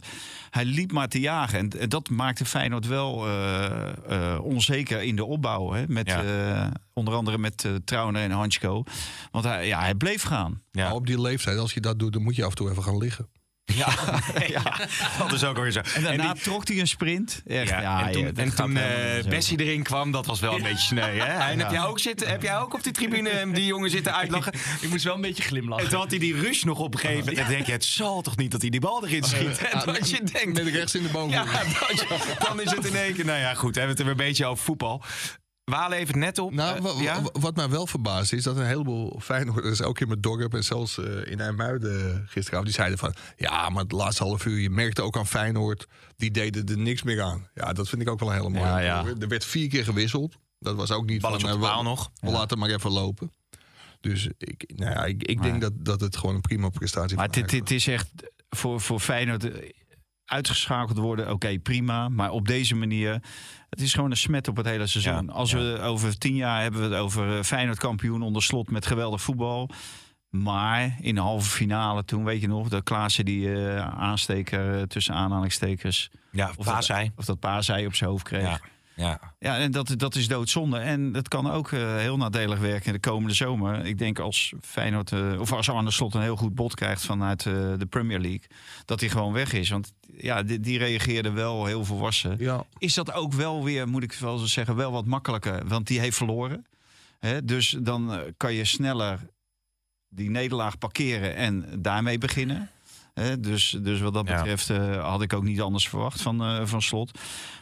hij liep maar te jagen. En, en dat maakte Feyenoord wel eh, eh, onzeker in de opbouw. Hè? Met, Ja. eh, onder andere met uh, Trauner en Hansko. Want hij, ja, hij bleef gaan. Ja. Maar op die leeftijd, als je dat doet, dan moet je af en toe even gaan liggen. Ja, ja, dat is ook weer zo. En daarna die- trok hij een sprint. Echt, ja, ja, en toen, ja, en toen eh. Bessie erin kwam, dat was wel een beetje sneu. Hè? En heb, jij ook zitten, heb jij ook op die tribune hem die jongen zitten uitlachen? ik moest wel een beetje En glimlachen. toen had hij die rush nog opgegeven. En dan denk je, het zal toch niet dat hij die bal erin schiet? En dat je denkt, Met rechts in de ja, je- dan is het in één keer... Nou ja, goed, hebben we het er weer een beetje over voetbal. We halen even net op. Nou, Eh, ja? wat mij wel verbaast is dat een heleboel Feyenoorders, ook in mijn dorp en zelfs eh, in IJmuiden gisteravond, die zeiden van, ja, maar het laatste half uur, je merkte ook aan Feyenoord, die deden er niks meer aan. Ja, dat vind ik ook wel een hele mooie. Ja, ja. Er werd vier keer gewisseld. Dat was ook niet Balletje van, eh, we- nog. We laten maar even lopen. Dus ik, nou ja, ik, ik denk dat, dat het gewoon een prima prestatie Maar van dit, is echt voor, voor Feyenoord uitgeschakeld worden. Oké, prima. Maar op deze manier. Het is gewoon een smet op het hele seizoen. Ja, Als ja. we over tien jaar hebben we het over eh, Feyenoord kampioen onder slot met geweldig voetbal. Maar in de halve finale toen, weet je nog, dat Klaassen die eh, aansteker eh, tussen aanhalingstekens. Ja, Of Paas dat, of dat op zijn hoofd kreeg. Ja, Ja. ja. en dat, dat is doodzonde. En dat kan ook eh, heel nadelig werken in de komende zomer. Ik denk als Feyenoord, eh, of als Arne Slot een heel goed bod krijgt vanuit eh, de Premier League, dat hij gewoon weg is. Want ja, die, die reageerde wel heel volwassen. Ja, Is dat ook wel weer, moet ik wel zo zeggen, wel wat makkelijker? Want die heeft verloren. Hè? Dus dan kan je sneller die nederlaag parkeren en daarmee beginnen. Hè? Dus, dus wat dat Ja. betreft eh, had ik ook niet anders verwacht van, eh, van slot.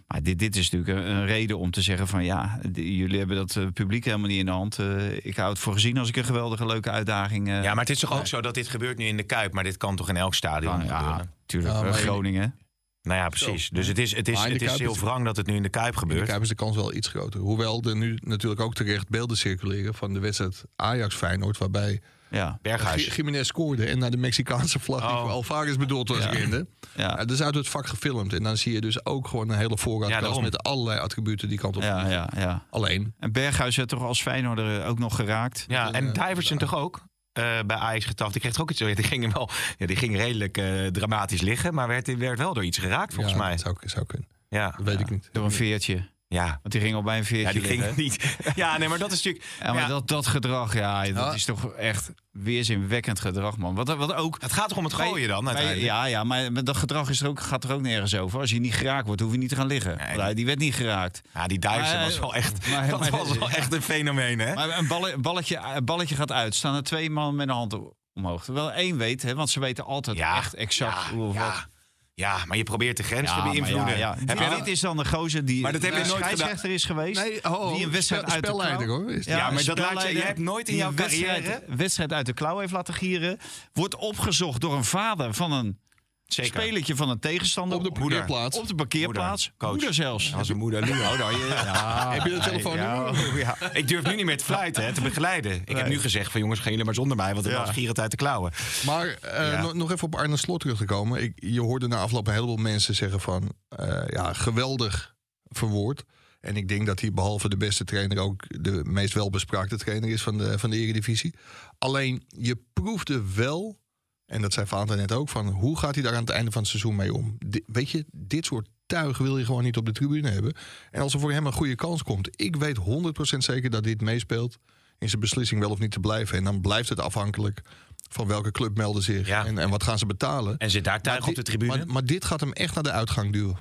Maar dit, dit is natuurlijk een, een reden om te zeggen van ja, die- jullie hebben dat eh, publiek helemaal niet in de hand. Ik hou het voor gezien als ik een geweldige leuke uitdaging. eh, ja, maar het is toch ook zo dat dit gebeurt nu in de Kuip. Maar dit kan toch in elk stadion kan. ja, gebeuren? tuurlijk. Ja, maar- Groningen. Nou ja, precies. Dus het is, het is, het is heel is- wrang dat het nu in de Kuip in de gebeurt. Kuip is de kans wel iets groter. Hoewel er nu natuurlijk ook terecht beelden circuleren van de wedstrijd Ajax-Feyenoord, waarbij Ja, Berghuis. Jiménez scoorde en naar de Mexicaanse vlag die Oh. voor Alvarez bedoeld was Ja. rende. ja. Ja, dat is uit het vak gefilmd. En dan zie je dus ook gewoon een hele Ja, voorraadkast met allerlei attributen die kant op. ja, ja, ja. Alleen, En Berghuis werd toch als Feyenoorder ook nog geraakt. Ja, en Eh, Diversen toch ook? eh, bij Ajax getaft. Die kreeg toch ook iets. Die ging, hem wel, ja, die ging redelijk eh, dramatisch liggen. Maar werd, werd wel door iets geraakt, volgens ja, mij. Dat zou, zou kunnen. Ja, Dat weet ik niet. Door een veertje. Ja. Want die ging al bij een veertje ja die ging niet. Ja, nee, maar dat is natuurlijk. Ja, maar ja, Dat, dat gedrag, ja, dat is toch echt weerzinwekkend gedrag, man. Wat, wat ook... Het gaat toch om het bij- gooien dan, bij- uiteindelijk? ja, ja, maar dat gedrag is er ook, gaat er ook nergens over. Als je niet geraakt wordt, hoef je niet te gaan liggen. Nee. Want die werd niet geraakt. Ja, die Maar, was wel echt. maar- dat maar- was wel echt een fenomeen, hè? Maar een balle- balletje, een balletje gaat uit. Staan er twee man met een hand omhoog. Terwijl één weet, hè, want ze weten altijd Ja, echt exact hoe of wat. Ja, maar je probeert de grens Ja, te beïnvloeden. Ja, ja. Heb Dit- je dit is dan de gozer die Maar dat heb je nooit gedaan. scheidsrechter is geweest. Nee, oh, die een wedstrijd uit de klauw- hoor. Ja, maar dat laat je- je hebt nooit in jouw carrière- wedstrijd uit de klauw heeft laten gieren. Wordt opgezocht door een vader van een Zeker. Spelertje van een tegenstander. Op de parkeerplaats. Op de parkeerplaats. Moeder, Moeder, coach. zelfs. Als een moeder. Oh, ja. Heb je de telefoon Ja, ja. Ik durf nu niet meer te fluiten, hè, te begeleiden. Ik heb nu gezegd van jongens, gaan jullie maar zonder mij, want ik Ja. was gierend uit de klauwen. Maar eh, Ja. nog- nog even op Arne Slot terug te komen. Ik, je hoorde na afloop een heleboel mensen zeggen van... eh, ja, geweldig verwoord. En ik denk dat hij behalve de beste trainer... ook de meest welbespraakte trainer is van de, van de Eredivisie. Alleen, je proefde wel... en dat zei Vaanta net ook... van hoe gaat hij daar aan het einde van het seizoen mee om? Di- weet je, dit soort tuig wil je gewoon niet op de tribune hebben. En als er voor hem een goede kans komt... ik weet 100% zeker dat dit meespeelt... in zijn beslissing wel of niet te blijven. En dan blijft het afhankelijk van welke club melden zich Ja. en, en wat gaan ze betalen. En zit daar tuig op de tribune? Maar, maar dit gaat hem echt naar de uitgang duwen.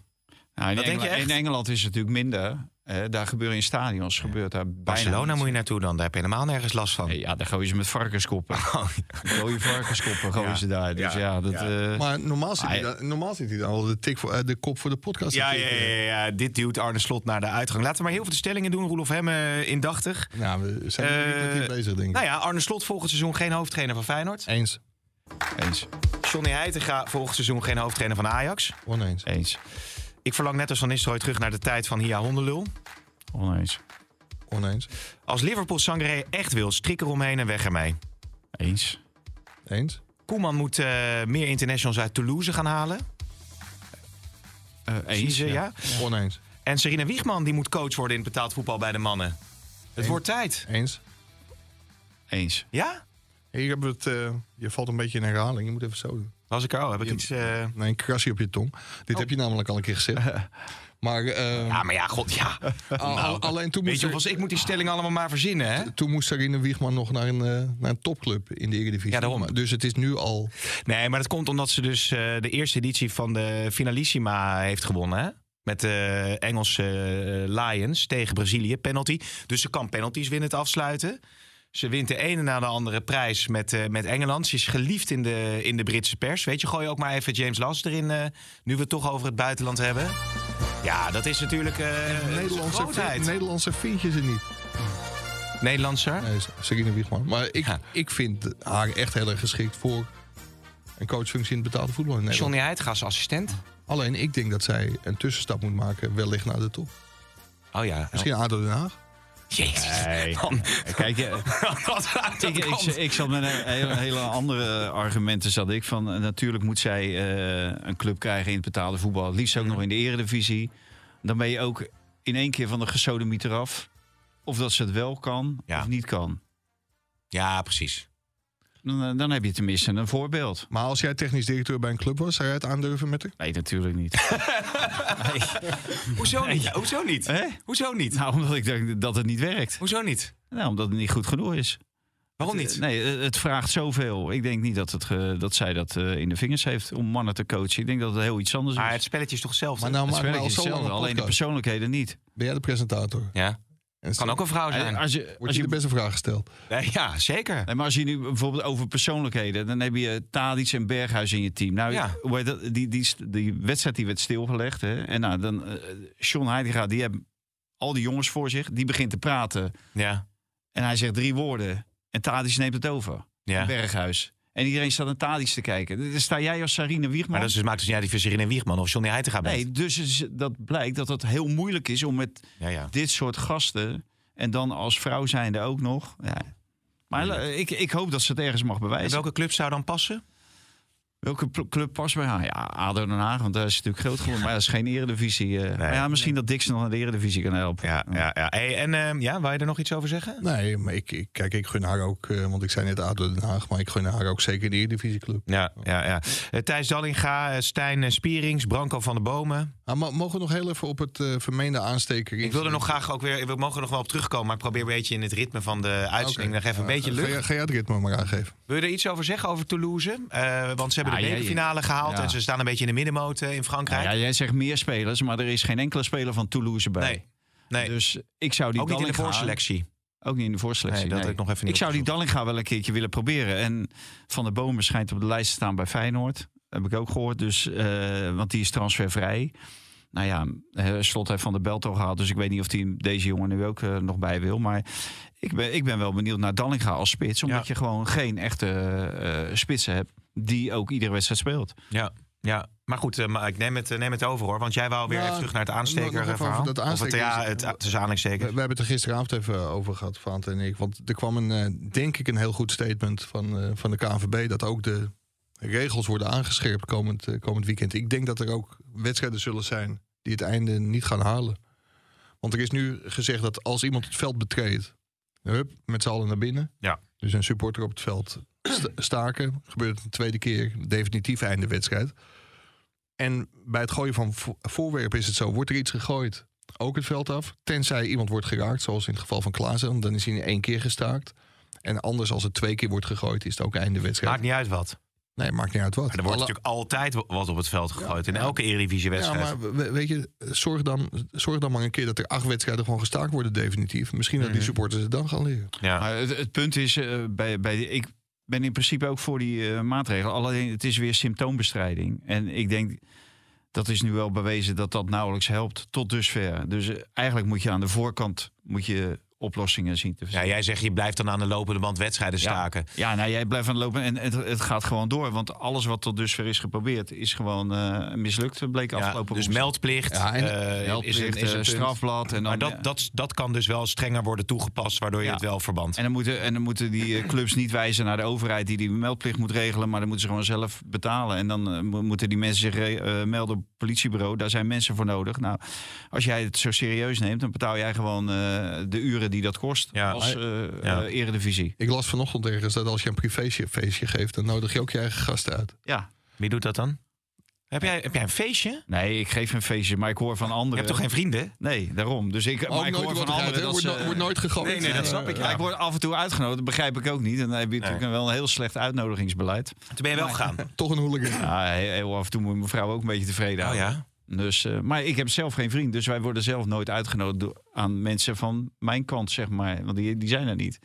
Nou, in Engeland is het natuurlijk minder. Eh, daar gebeuren in stadions gebeurt daar bijna Barcelona moet je naartoe dan, daar heb je helemaal nergens last van. Ja, daar gooien ze met varkenskoppen. Gooien varkenskoppen gooien Ja. ze daar. Dus Ja. ja, dat... Ja. eh, Maar normaal zit, Ah, hij, ja. dan, normaal zit hij dan al de, tik voor, eh, de kop voor de podcast. Ja, ja, ja, ja, dit duwt Arne Slot naar de uitgang. Laten we maar heel veel de stellingen doen. Roelof Hemme indachtig. Nou, we zijn er kwartier bezig, denk ik. Nou ja, Arne Slot volgend seizoen geen hoofdtrainer van Feyenoord. Eens. eens. Johnny Heitinga volgend seizoen geen hoofdtrainer van Ajax. Oneens. Eens. Ik verlang net als Van Nistelrooy terug naar de tijd van Hia Hondelul. Oneens. Oneens. Als Liverpool Sangaré echt wil, strik eromheen en weg ermee. Eens. Eens. Koeman moet eh, meer internationals uit Toulouse gaan halen. Eh, eens. Je, ja. Oneens. En Serena Wiegman die moet coach worden in het betaald voetbal bij de mannen. Het wordt tijd. Eens. Eens. Ja? Hier hebben we het, eh, je valt een beetje in herhaling. Je moet even zo doen. Was ik al? Heb ik iets... eh, Nee, een krasje op je tong. Dit heb je namelijk al een keer gezegd. Maar, eh, Ja, maar ja, god, ja. al- al- alleen toen Weet moest, je, er- als ik moet die stelling allemaal maar verzinnen, hè? toen moest Sarine Wiegman nog naar een, eh, naar een topclub in de Eredivisie. Ja, daarom. Dus het is nu al... Nee, maar dat komt omdat ze dus eh, de eerste editie van de Finalissima heeft gewonnen, hè? Met de Engelse Lions tegen Brazilië, penalty. Dus ze kan penalties winnen te afsluiten. Ze wint de ene na de andere prijs met, eh, met Engeland. Ze is geliefd in de, in de Britse pers. Weet je, gooi ook maar even James Last erin, eh, nu we het toch over het buitenland hebben. Ja, dat is natuurlijk eh Nederlandse. Nederlandse vind je ze niet. Nederlandser. Nee, Sarine Wiegman. Maar ik, Ja. ik vind haar echt heel erg geschikt voor een coachfunctie in het betaalde voetbal in Nederland. Johnny Heitinga als assistent. Alleen ik denk dat zij een tussenstap moet maken, wellicht naar de top. Oh ja. Misschien ADO Den Haag. Jezus. Nee. Kijk, eh, de ik, ik, ik zat met een hele, hele andere argumenten. Zat ik van, eh, natuurlijk moet zij eh, een club krijgen in het betaalde voetbal. Het liefst ook nog in de eredivisie. Dan ben je ook in één keer van de gesodemieter af. Of dat ze het wel kan Ja. of niet kan. Ja, precies. Dan, eh, dan heb je tenminste een voorbeeld. Maar als jij technisch directeur bij een club was, zou jij het aandurven met haar? Nee, natuurlijk niet. nee. Hoezo niet? Hoezo niet? Hè? Hoezo niet? Nou, omdat ik denk dat het niet werkt. Hoezo niet? Nou, omdat het niet goed genoeg is. Waarom niet? eh, Nee, eh, het vraagt zoveel. Ik denk niet dat, het, ge- dat zij dat eh, in de vingers heeft om mannen te coachen. Ik denk dat het heel iets anders is. Maar het spelletje is toch hetzelfde? Maar nou het spelletje is zo lang hetzelfde, een alleen de persoonlijkheden niet. Ben jij de presentator? ja, En kan ook een vrouw zijn. Eh, Als je, Wordt als je de beste vraag gesteld? Nee, ja, zeker. nee, maar als je nu bijvoorbeeld over persoonlijkheden... dan heb je Tadic en Berghuis in je team. Nou, Ja. dat? Die, die, die wedstrijd die werd stilgelegd. Hè? En nou, dan... eh Sean Heidegger, die hebben al die jongens voor zich. Die begint te praten. Ja, En hij zegt drie woorden. En Tadic neemt het over. ja. Berghuis. En iedereen staat naar Tadic te kijken. Dan sta jij als Sarine Wiegman... Maar dat is, maakt dus niet uit die Serena Wiegman of Johnny Heitinga bent. Nee, dus is- dat blijkt dat het heel moeilijk is om met Ja, ja. dit soort gasten. En dan als vrouw zijnde ook nog. Ja. Maar eh, ik, ik hoop dat ze het ergens mag En bewijzen. welke club zou dan passen? Welke club past bij haar? Ja, ADO Den Haag, want daar is natuurlijk groot geworden. Maar dat is geen eredivisie. eh. maar ja, misschien dat Dixon nog naar de eredivisie kan helpen. Ja, ja, ja. Hey, en ehm, ja, wou je er nog iets over zeggen? Nee, maar ik, ik, kijk, ik gun haar ook, eh, want ik zei net ADO Den Haag, maar ik gun haar ook zeker in de Eredivisieclub. Ja, ja, ja. Eh, Thijs Dallinga, Stijn Spierings, Branko van der Bomen. Ah, maar mogen we nog heel even op het vermeende aansteker? Ik wil er nog graag ook weer, we mogen er nog wel op terugkomen, maar ik probeer een beetje in het ritme van de uitzending nog even een beetje Ga, lucht. ga jij het ritme maar aangeven? Wil je er iets over zeggen over Toulouse? Eh, want ze hebben Ja, de bekerfinale gehaald en ze staan een beetje in de middenmoot in Frankrijk. ja, jij zegt meer spelers, maar er is geen enkele speler van Toulouse bij. nee, nee. Dus ik zou die ook niet in de voorselectie. Ook niet in de voorselectie. Nee, dat ik nog even niet Ik zou die. Dallinga wel een keertje willen proberen. En Van der Bomen schijnt op de lijst te staan bij Feyenoord. Heb ik ook gehoord. Dus, eh, want die is transfervrij. Nou ja, eh, Slot heeft Van der Belt al gehaald. Dus ik weet niet of die deze jongen nu ook eh, nog bij wil. Maar ik ben, ik ben wel benieuwd naar Dallinga als spits. Omdat Ja. je gewoon geen echte spitsen hebt die ook iedere wedstrijd speelt. Ja. Ja, maar goed, eh, maar ik neem het, eh, neem het over hoor. Want jij wou weer Nou, even terug naar het nog even aanstekerverhaal. over dat Of het, aansteker- ja, het tussen We, aanhalingstekens. we hebben het er gisteravond even over gehad, Vaant en ik. Want er kwam een, eh, denk ik, een heel goed statement van, eh, van de KNVB... dat ook de regels worden aangescherpt komend, eh, komend weekend. Ik denk dat er ook wedstrijden zullen zijn die het einde niet gaan halen. Want er is nu gezegd dat als iemand het veld betreedt... Hup, met z'n allen naar binnen. Ja. Dus een supporter op het veld sta- staken. Gebeurt het een tweede keer, definitief einde wedstrijd. En bij het gooien van vo- voorwerpen is het zo. Wordt er iets gegooid, ook het veld af. Tenzij iemand wordt geraakt, zoals in het geval van Klaassen. Dan is hij één keer gestaakt. En anders, als het twee keer wordt gegooid, is het ook einde wedstrijd. Maakt niet uit wat. Nee, maakt niet uit wat. Maar er wordt Alle- natuurlijk altijd wat op het veld gegooid. In ja. elke ja, Eredivisie-wedstrijd. maar we- weet je, zorg dan, zorg dan maar een keer dat er acht wedstrijden gewoon gestaakt worden definitief. Misschien dat Mhm. die supporters het dan gaan leren. Ja. Maar het, het punt is, eh, bij, bij de- ik ben in principe ook voor die eh, maatregelen. Alleen het is weer symptoombestrijding. En ik denk, dat is nu wel bewezen dat dat nauwelijks helpt tot dusver. Dus eh, eigenlijk moet je aan de voorkant moet je oplossingen zien te ja, jij zegt je blijft dan aan de lopende band wedstrijden staken. Ja, nou jij blijft aan het lopen en het, het gaat gewoon door. Want alles wat tot dusver is geprobeerd is gewoon eh, mislukt, bleek Ja, afgelopen dus woensdag. meldplicht. Ja, en- eh, Meldplicht, is een, is een eh, strafblad. En dan, Maar dat, dat, dat kan dus wel strenger worden toegepast, waardoor je Ja. het wel verband. En dan, moeten, en dan moeten die clubs niet wijzen naar de overheid die die meldplicht moet regelen, maar dan moeten ze gewoon zelf betalen. En dan mo- moeten die mensen zich eh, melden politiebureau. Daar zijn mensen voor nodig. Nou, als jij het zo serieus neemt, dan betaal jij gewoon eh, de uren die dat kost Ja. als eh Ja. eh, eredivisie. Ik las vanochtend ergens dat als je een privéfeestje feestje geeft, dan nodig je ook je eigen gasten uit. Ja. Wie doet dat dan? Heb jij, heb jij een feestje? Nee, ik geef een feestje, maar ik hoor van Je anderen. hebt toch geen vrienden? Nee, daarom. Dus ik, Ook maar ik nooit hoor van anderen dat wordt, ze... no- wordt nooit gegooid. Nee, nee, dat snap ik, Ja, ik word af en toe uitgenodigd, dat begrijp ik ook niet. En dan heb je natuurlijk wel een heel slecht uitnodigingsbeleid. Toen ben je wel gegaan. Toch een hooligan. Ja, heel, heel af en toe moet mijn vrouw ook een beetje tevreden Oh houden. ja? Dus, eh, maar ik heb zelf geen vriend, dus wij worden zelf nooit uitgenodigd door, aan mensen van mijn kant, zeg maar. Want die, die zijn er niet.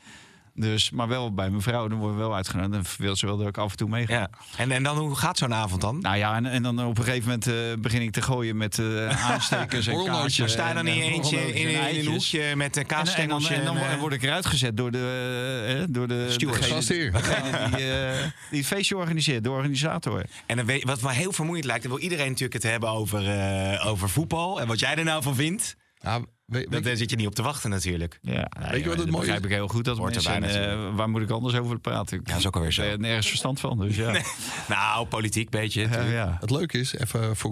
Dus, maar wel bij mijn vrouw, dan worden we wel uitgenodigd. Dan wil ze wel dat ik af en toe meega. Ja. En, en dan, hoe gaat zo'n avond dan? Nou ja, en, en dan op een gegeven moment eh, begin ik te gooien met eh, aanstekers en kaartjes. Dan sta je dan in je eentje in, in, een hoekje met een En, en dan, kaasstengeltje. en dan eh, word ik eruit gezet door de, eh, door de Steward. degene- Gastheer. degene die, eh, die het feestje organiseert, de organisator. En dan weet, wat me heel vermoeiend lijkt, dan wil iedereen natuurlijk het hebben over, eh, over voetbal. En wat jij er nou van vindt, Ja, weet, dat, daar zit je niet op te wachten natuurlijk. Ja, Weet je wat het dat mooie begrijp ik heel goed. Dat mensen, eh, waar moet ik anders over praten? Ja, dat is ook alweer zo. Ik heb er nergens verstand van, dus ja. Nou, politiek beetje. Ja. het leuke is, even voor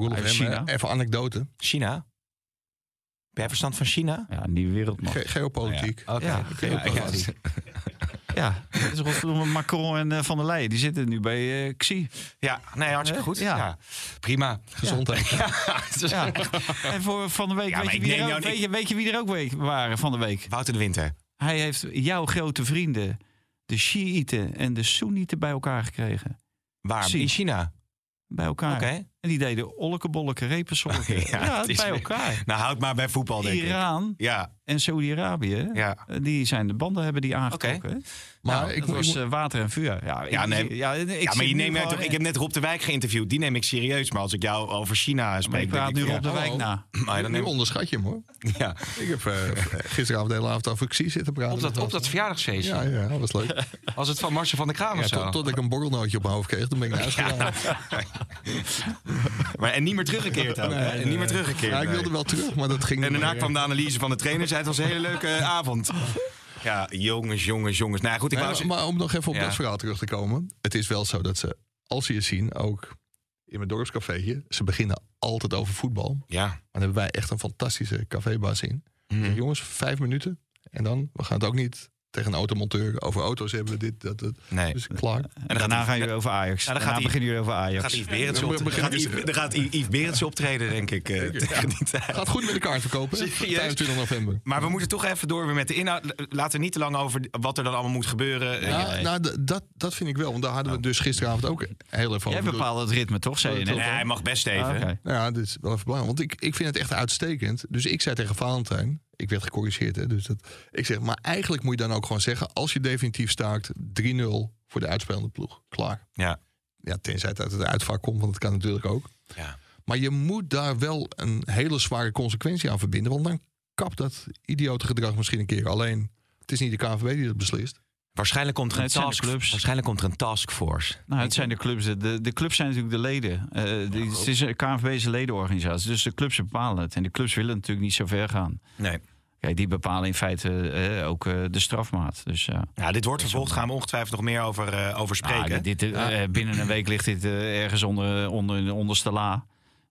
eh, even anekdote. China? Ben jij verstand van China? ja, een nieuwe wereldmacht. Ge- geopolitiek. Oké. Ja, Ja, ja, dat is godverdomme Macron en eh, Van der Leyen. Die zitten nu bij eh Xi. Ja, nee, hartstikke goed. ja. Ja. Prima. Gezondheid. Ja. En voor van de week, Ja, weet, je wie er ook, weet, je, weet je wie er ook week waren van de week? Wouter de Winter. Hij heeft jouw grote vrienden, de Shiiten en de Soenieten, bij elkaar gekregen. Waar? In China? Bij elkaar. Oké. En die deden olleke bolleke repensolken. Ja, ja, het is bij weer- elkaar. Nou, houd maar bij voetbal, denk ik. Iran Ja, en Saudi-Arabië, ja. eh, die zijn de banden hebben die aangetrokken. Maar Nou, ik was ik moet- eh, water en vuur. Ja, Ja, ik- nee. ja, ik ja, maar je neemt toch, ik heb net Rob de Wijk geïnterviewd. Die neem ik serieus. Maar als ik jou over China Maar spreek... ik praat nu op de ja, wijk hallo. na. maar dan nu neem, onderschat je hem hoor. ja. Ik heb eh, gisteravond de hele avond over Xi zitten praten. Op dat, op dat verjaardagsfeestje. Ja, ja, dat was leuk. Was het van Marcel van der Kraam Ja, of zo? tot, tot ik een borrelnootje op mijn hoofd kreeg, toen ben ik naar huis gegaan. Maar, en niet meer teruggekeerd ook. hè? En niet meer teruggekeerd. Ja, ik wilde wel terug, maar dat ging En daarna meer. kwam de analyse van de trainer. Zei het was een hele leuke avond. Ja, jongens, jongens, jongens. Nou goed, ik wou... maar, om nog even op Ja. dat verhaal terug te komen. Het is wel zo dat ze, als ze je zien, ook in mijn dorpscafeetje, ze beginnen altijd over voetbal. Maar Ja. dan hebben wij echt een fantastische cafébaas in. Zeg, jongens, vijf minuten. En dan, we gaan het ook niet tegen een automonteur over auto's hebben. Dit, dat, dat. Nee. Dus klaar. En daarna gaan jullie over Ajax. Ja, dan daarna gaat beginnen jullie over Ajax. gaat Yves Berends Ja, we op, dan beginnen- gaat Yves, Berends optreden, denk ik. eh, tegen die tijd. Gaat goed met de kaart verkopen. hè? Serieus? 25 november. Maar we moeten toch even door weer met de inhoud. Laten we niet te lang over wat er dan allemaal moet gebeuren. Ja, nou, dat, dat vind ik wel. Want daar hadden we het dus gisteravond ook heel even Jij over. bepaalt het ritme toch, zei je nee, hij mag best even. Ah. Nou ja, dit is wel even belangrijk. Want ik, ik vind het echt uitstekend. Dus ik zei tegen Valentijn, ik werd gecorrigeerd. Hè, dus dat, ik zeg, maar eigenlijk moet je dan ook gewoon zeggen... als je definitief staakt, 3-0 voor de uitspelende ploeg. Klaar. Ja. Ja, tenzij het uit het uitvak komt, want dat kan natuurlijk ook. Ja. Maar je moet daar wel een hele zware consequentie aan verbinden. Want dan kapt dat idiote gedrag misschien een keer. Alleen, het is niet de KNVB die dat beslist. Waarschijnlijk komt er een task, clubs. waarschijnlijk komt er een taskforce. Nou, het zijn de clubs. De, de clubs zijn natuurlijk de leden. Eh, die- het is een KNVB is een ledenorganisatie. Dus de clubs bepalen het. En de clubs willen natuurlijk niet zo ver gaan. Nee. Kijk, die bepalen in feite eh, ook eh, de strafmaat. Dus ja. Ja, dit wordt vervolgd. Gaan we ongetwijfeld nog meer over, eh, over spreken. Ah, dit, eh, binnen een week ligt dit eh, ergens onder, onder de onderste la.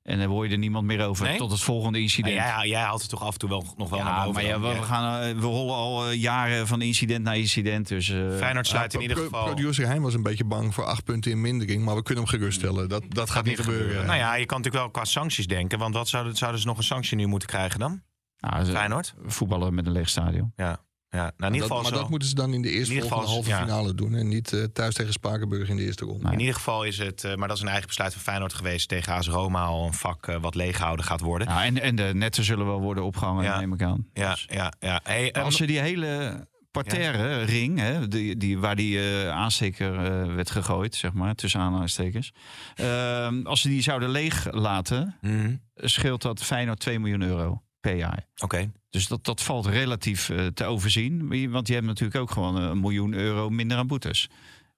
En dan hoor je er niemand meer over Nee? tot het volgende incident. Nou, jij, jij haalt het toch af en toe wel, nog wel naar ja, boven. maar ja, we, we gaan, eh, we rollen al eh, jaren van incident naar incident. Dus, eh, Feyenoord sluit in ieder geval... Producer Heijn was een beetje bang voor acht punten in mindering. Maar we kunnen hem geruststellen. Dat, dat gaat niet gebeuren. Nou ja, je kan natuurlijk wel qua sancties denken. Want wat zouden, zouden ze nog een sanctie nu moeten krijgen dan? nou, Feyenoord? voetballen met een leeg stadion. Ja. Ja. Nou, in ieder dat, geval maar zo. dat moeten ze dan in de eerste In ieder volgende geval halve ja. finale doen. En niet eh, thuis tegen Spakenburg in de eerste ronde. In ieder geval is het, eh, maar dat is een eigen besluit van Feyenoord geweest... tegen AS Roma al een vak eh, wat leeggehouden gaat worden. Ja, en, en de netten zullen wel worden opgehangen, Ja. neem ik aan. Ja, Dus- ja, ja. Hey, Maar als ze die hele parterre ring, hè, die, die, waar die eh, aansteker werd gegooid, zeg maar, tussen aanhalingstekens. ehm, als ze die zouden leeg laten, mhm, scheelt dat Feyenoord 2 miljoen euro per jaar. Oké. Dus dat, dat valt relatief eh, te overzien. Want je hebt natuurlijk ook gewoon een miljoen euro minder aan boetes.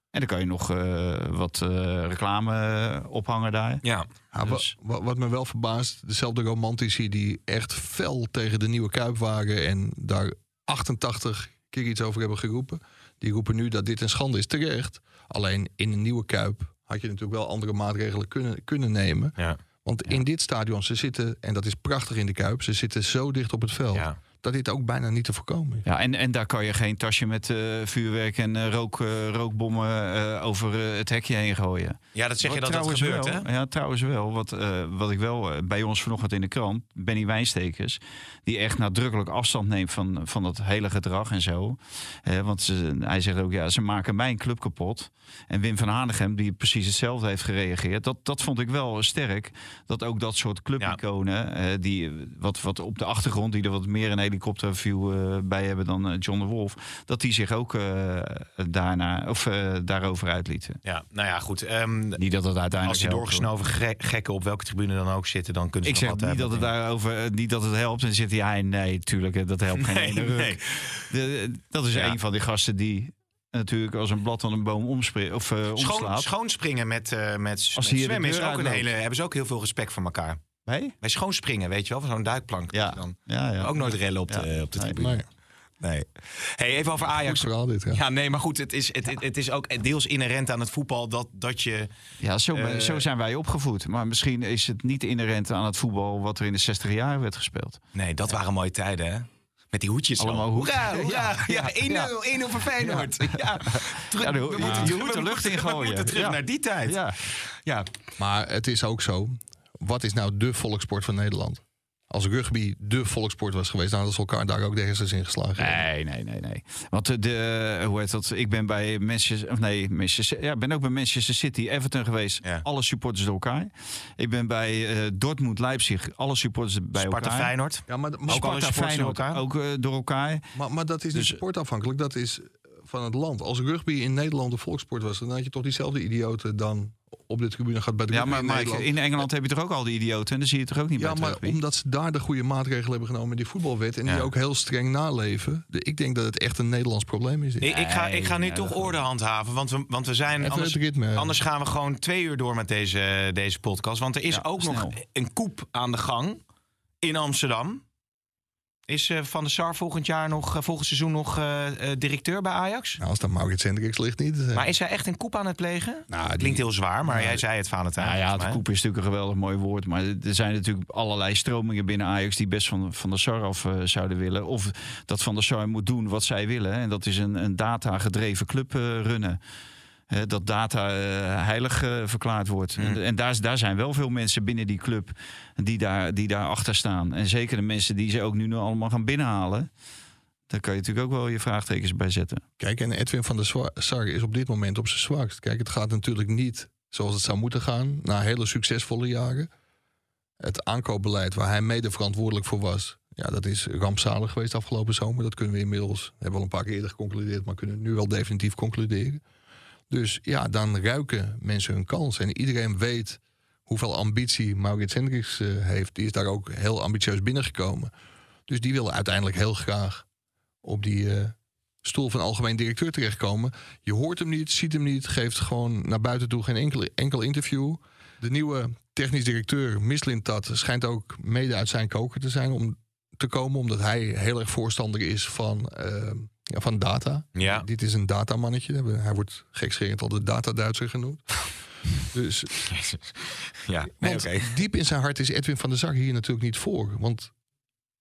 En dan kan je nog eh, wat eh, reclame eh, ophangen daar. Ja. Ja, wa- Dus- wa- wat me wel verbaast, dezelfde romantici die echt fel tegen de nieuwe Kuip waren en daar 88 keer iets over hebben geroepen, die roepen nu dat dit een schande is. Terecht. Alleen in een nieuwe Kuip had je natuurlijk wel andere maatregelen kunnen, kunnen nemen. Ja. Want in dit stadion, ze zitten, en dat is prachtig in de Kuip, ze zitten zo dicht op het veld, Ja. Dat dit ook bijna niet te voorkomen is. Ja, en, en daar kan je geen tasje met eh, vuurwerk en eh, rook, eh, rookbommen eh, over eh, het hekje heen gooien. ja, dat zeg je Wat dat dat gebeurt, wel, hè? Ja, trouwens wel. Wat, eh, wat ik wel bij ons vanochtend in de krant, Benny Wijnstekers, die echt nadrukkelijk afstand neemt van, van dat hele gedrag en zo. Want ze, hij zegt ook, ja, ze maken mijn club kapot. En Wim van Hanegem, die precies hetzelfde heeft gereageerd. Dat, dat vond ik wel sterk. Dat ook dat soort clubiconen, eh, die, wat, wat op de achtergrond, die er wat meer een helikopterview eh, bij hebben dan eh, John de Wolf, dat die zich ook eh, daarna, of, daarover uitlieten. Ja, nou ja, goed. ehm, Niet dat het uiteindelijk als hoor. doorgesnoven ge- gekken op welke tribune dan ook zitten, dan kunnen ze Ik zeg niet dat, het daarover, niet dat het helpt. En zit hij, nee, tuurlijk, dat helpt geen Nee, ene ruk. nee. De- dat is Ja. een van die gasten die natuurlijk als een blad van een boom omspringt of eh, Schoon, omslaat. schoonspringen met, met, met zwemmen is ook een hele, hebben ze ook heel veel respect voor elkaar. Nee? Bij schoonspringen, weet je wel, van zo'n duikplank. Ja. Dan Ja, ja. ook nooit rellen op de, op de Nee. tribune. Nee, Nee. Hey, even over Ajax. dit. Ja. Ja, nee, maar goed, het is, het, het, het is ook deels inherent aan het voetbal dat, dat je... Ja, zo, Eh, zo zijn wij opgevoed. Maar misschien is het niet inherent aan het voetbal wat er in de 60 jaar werd gespeeld. Nee, dat waren mooie tijden, hè? Met die hoedjes Allemaal al. hoed. Hoera, hoera. Ja, Ja, 1-0, 1-0 voor Feyenoord. Ja, terug- Ja, de- we ja, moeten- je moet de lucht. We moeten terug Ja. naar die tijd. Ja. Ja. Maar het is ook zo. Wat is nou de volkssport van Nederland? Als rugby de volkssport was geweest, dan hadden ze elkaar daar ook de hersens in geslagen. Nee, nee, nee, nee. Want de, hoe heet dat? Ik ben bij Manchester, of nee, Manchester, ja, ik ben ook bij Manchester City, Everton geweest. Ja. Alle supporters door elkaar. Ik ben bij eh, Dortmund, Leipzig, alle supporters bij Sparta elkaar. Feyenoord. Ja, maar, maar, Ook alle Sparta supporters door elkaar? ook eh, door elkaar. maar, maar dat is Dus- niet sportafhankelijk. Dat is van het land. Als rugby in Nederland de volkssport was, dan had je toch diezelfde idioten dan op de tribune gaat bij de Ja, maar in Mike, in Engeland heb je toch ook al die idioten en dan zie je het toch ook niet Ja, bij het maar rugby? omdat ze daar de goede maatregelen hebben genomen in die voetbalwet en Ja. die ook heel streng naleven. De- ik denk dat het echt een Nederlands probleem is. dit. Ik, ik, ga, ik ga nu Nee, toch orde handhaven, want we, want we zijn... Even Anders, het ritme. anders gaan we gewoon twee uur door met deze, deze podcast. Want er is Ja, ook nog een koep aan de gang in Amsterdam. Is eh, Van der Sar volgend jaar nog, eh, volgend seizoen nog eh, directeur bij Ajax? Nou, als dat Maurits Hendricks ligt niet. Maar is hij echt een koep aan het plegen? Nou, die- Klinkt heel zwaar, maar jij zei het, Valentijn. Nou ja, het mij. koep is natuurlijk een geweldig mooi woord. Maar er zijn natuurlijk allerlei stromingen binnen Ajax die best van, van de SAR af zouden willen. Of dat Van der Sar moet doen wat zij willen. En dat is een, een data-gedreven club runnen. Dat data eh, heilig eh, verklaard wordt. Hmm. En, en daar, daar zijn wel veel mensen binnen die club die daar, die daar achter staan. En zeker de mensen die ze ook nu nog allemaal gaan binnenhalen. Daar kan je natuurlijk ook wel je vraagtekens bij zetten. Kijk, en Edwin van der Sar is op dit moment op zijn zwakst. Kijk, het gaat natuurlijk niet zoals het zou moeten gaan. Na hele succesvolle jaren. Het aankoopbeleid waar hij mede verantwoordelijk voor was. Ja, dat is rampzalig geweest afgelopen zomer. Dat kunnen we inmiddels, hebben we al een paar keer eerder geconcludeerd, maar kunnen nu wel definitief concluderen. Dus ja, dan ruiken mensen hun kans. En iedereen weet hoeveel ambitie Maurits Hendricks eh, heeft. Die is daar ook heel ambitieus binnengekomen. Dus die wil uiteindelijk heel graag op die eh, stoel van algemeen directeur terechtkomen. Je hoort hem niet, ziet hem niet, geeft gewoon naar buiten toe geen enkel, interview. De nieuwe technisch directeur, Mislintat, schijnt ook mede uit zijn koker te zijn om te komen, omdat hij heel erg voorstander is van, eh, ja, van data. Ja. Dit is een datamannetje. Hij wordt gekscherend al de data-Duitser genoemd. dus Ja, nee, oké. diep in zijn hart is Edwin van der Sar hier natuurlijk niet voor. Want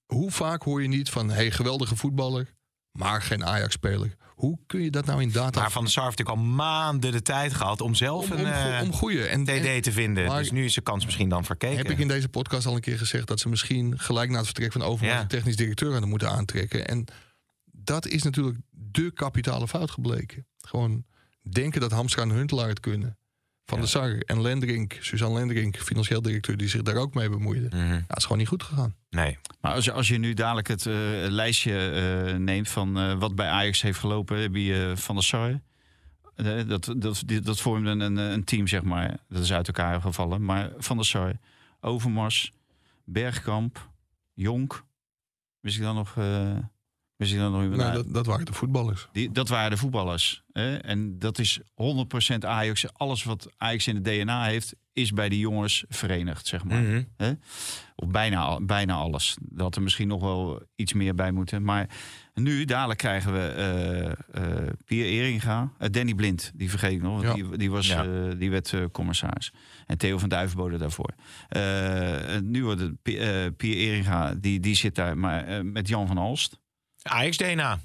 hoe vaak hoor je niet van... hey, geweldige voetballer, maar geen Ajax-speler. Hoe kun je dat nou in data... Maar Van der Sar heeft natuurlijk al maanden de tijd gehad om zelf om, een om, eh, om goeie. En, TD te vinden. maar- dus nu is de kans misschien dan verkeken. heb ik in deze podcast al een keer gezegd... dat ze misschien gelijk na het vertrek van Overmars... Ja. een technisch directeur hadden moeten aantrekken. En dat is natuurlijk de kapitale fout gebleken. Gewoon denken dat Hamstra en Huntelaar het kunnen. Van der Sar en Lendrink, Suzanne Lendrink... financieel directeur, die zich daar ook mee bemoeide. Mhm. Ja, het is gewoon niet goed gegaan. Nee. Maar als je, als je nu dadelijk het eh, lijstje eh, neemt van eh, wat bij Ajax heeft gelopen, heb je Van der Sar. Dat, dat, die- dat vormde een, een team, zeg maar. Dat is uit elkaar gevallen. Maar Van der Sar, Overmars, Bergkamp, Jonk. Wist ik dan nog... nog iemand dat, dat waren de voetballers. Die, dat waren de voetballers. Hè? En dat is 100% Ajax. Alles wat Ajax in het DNA heeft, is bij die jongens verenigd, zeg maar. Mhm. Hè? Of bijna, bijna alles. Dat had er misschien nog wel iets meer bij moeten. Maar nu, dadelijk krijgen we eh eh Pierre Eringa. eh, Danny Blind, die vergeet ik nog. Ja. Die, die, was, Ja. eh, die werd commissaris. En Theo van Duivenbode daarvoor. Eh, nu wordt het Pi- eh, Pierre Eringa, die, die zit daar maar, met Jan van Alst. Ajax DNA.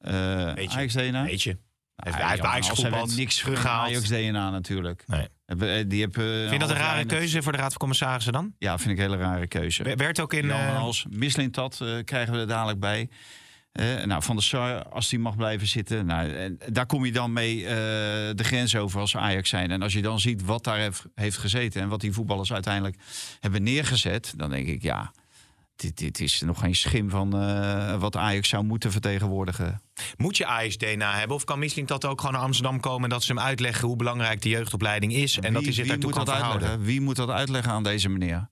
Uh, Weet je. Je. Hij heeft- bij Ajax niks gehaald. Ajax DNA natuurlijk. Nee. Eh, Die heb, eh, Vind je dat een rare keuze voor de Raad van Commissarissen dan? Ja, vind ik een hele rare keuze. Werd ook in... Eh, Hals, Mislintat eh krijgen we er dadelijk bij. Eh, nou, Van der Sar, als die mag blijven zitten. Nou, en daar kom je dan mee eh, de grens over als Ajax zijn. En als je dan ziet wat daar heeft, heeft gezeten... en wat die voetballers uiteindelijk hebben neergezet... dan denk ik, ja, dit, dit is nog geen schim van eh, wat Ajax zou moeten vertegenwoordigen. Moet je Ajax DNA hebben? Of kan Misling dat ook gewoon naar Amsterdam komen... en dat ze hem uitleggen hoe belangrijk de jeugdopleiding is... en dat hij zich daartoe kan verhouden? uitleggen? Wie moet dat uitleggen aan deze meneer?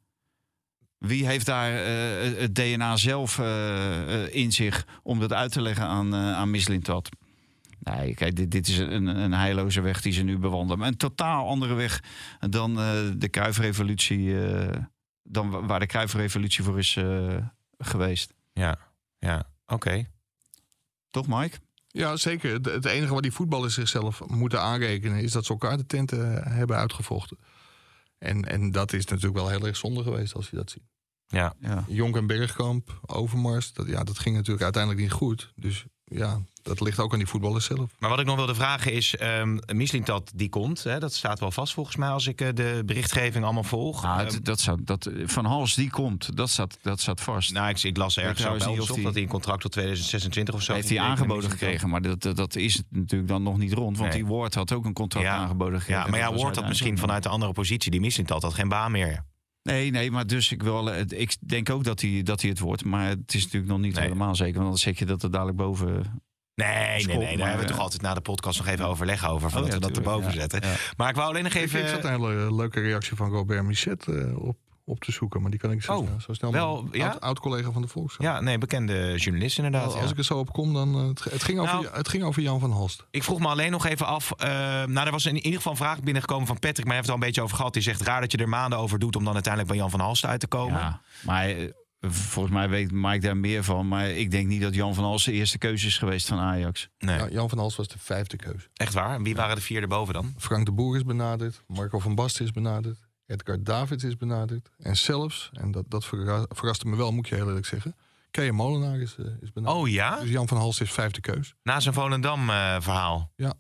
Wie heeft daar eh, het DNA zelf eh, in zich om dat uit te leggen aan, aan Mislintat? Nee, kijk, dit, dit is een, een heilloze weg die ze nu bewandelen. Maar een totaal andere weg dan de Kruifrevolutie, eh, dan wa- waar de Kruifrevolutie voor is eh, geweest. Ja, ja. oké. Toch, Mike? Ja, zeker. Het, het enige wat die voetballers zichzelf moeten aanrekenen... is dat ze elkaar de tenten eh, hebben uitgevochten. En, en dat is natuurlijk wel heel erg zonde geweest als je dat ziet. Ja. Ja. Jonk en Bergkamp, Overmars, dat, ja, dat ging natuurlijk uiteindelijk niet goed. Dus ja, dat ligt ook aan die voetballers zelf. Maar wat ik nog wilde vragen is... um, Mislintat die komt, hè, dat staat wel vast volgens mij... als ik eh, de berichtgeving allemaal volg. Nou, Ehm, dat zou, dat, van Hals die komt, dat staat, dat staat vast. nou, ik, ik las ergens ons of op dat hij een contract tot 2026 of zo... heeft hij aangeboden gekregen. Maar dat, dat, is het natuurlijk dan nog niet rond. Want Nee. die Ward had ook een contract Ja. aangeboden gekregen. Ja, maar ja, wordt dat misschien vanuit de andere positie. Die Mislintat had geen baan meer. Nee, nee, maar dus ik wil. eh, Ik denk ook dat hij, dat hij het wordt. Maar het is natuurlijk nog niet Nee. helemaal zeker. Want dan zeg je dat er dadelijk boven. Nee, nee, nee. Daar maar, hebben we eh, toch altijd na de podcast nog even overleg over. Van Oh, dat ja, we dat tuurlijk, erboven ja. zetten. Ja. Maar ik wou alleen nog Ik, even... ik zat een hele leuke reactie van Robert Michet eh, op, op te zoeken. Maar die kan ik zo, Oh, snel, zo snel wel, mogelijk. ja? Oud, oud-collega van de Volkskrant. Ja, nee, bekende journalist inderdaad. Als, ja. ik er zo op kom, dan... eh, het, het, ging over, Nou- het ging over Jan van Halst. Ik vroeg me alleen nog even af. eh, nou, er was in ieder geval een vraag binnengekomen van Patrick. Maar hij heeft het al een beetje over gehad. Die zegt raar dat je er maanden over doet om dan uiteindelijk bij Jan van Halst uit te komen. Ja, maar eh, volgens mij weet Mike daar meer van. Maar ik denk niet dat Jan van Hals de eerste keuze is geweest van Ajax. Nee, Ja, Jan van Halst was de vijfde keus. echt waar. En wie waren de vier erboven dan? Frank de Boer is benaderd. Marco van Basten is benaderd. Edgar Davids is benaderd. En zelfs, en dat, dat verra- verraste me wel, moet je heel eerlijk zeggen... Kea Molenaar is, eh, is benaderd. Oh ja? Dus Jan van Halst is vijfde keus. Na zijn Volendam-verhaal. Ja.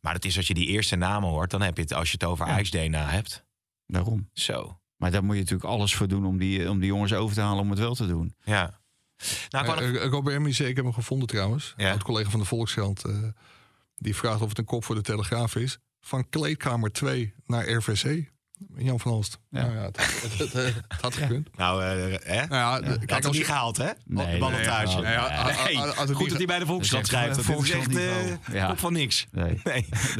maar dat is als je die eerste namen hoort. Dan heb je het als je het over Ja. Hebt. Daarom. Zo. Maar daar moet je natuurlijk alles voor doen om die, om die jongens over te halen om het wel te doen. Ja. Nou, ik Eh, eh, Robert Mize, ik heb hem gevonden trouwens. Ja. Een collega van de Volkskrant. eh, die vraagt of het een kop voor de Telegraaf is. Van kleedkamer 2 naar RVC. Jan van Halst. Ja. Nou ja, het, het, het, het- het had gekund. nou, eh, hè? Nou ja, Kijk, als als niet gehaald, hè? Nee, ballentage. goed dat hij bij de Volkskrant schrijft. Dat is echt kop van niks. Nee.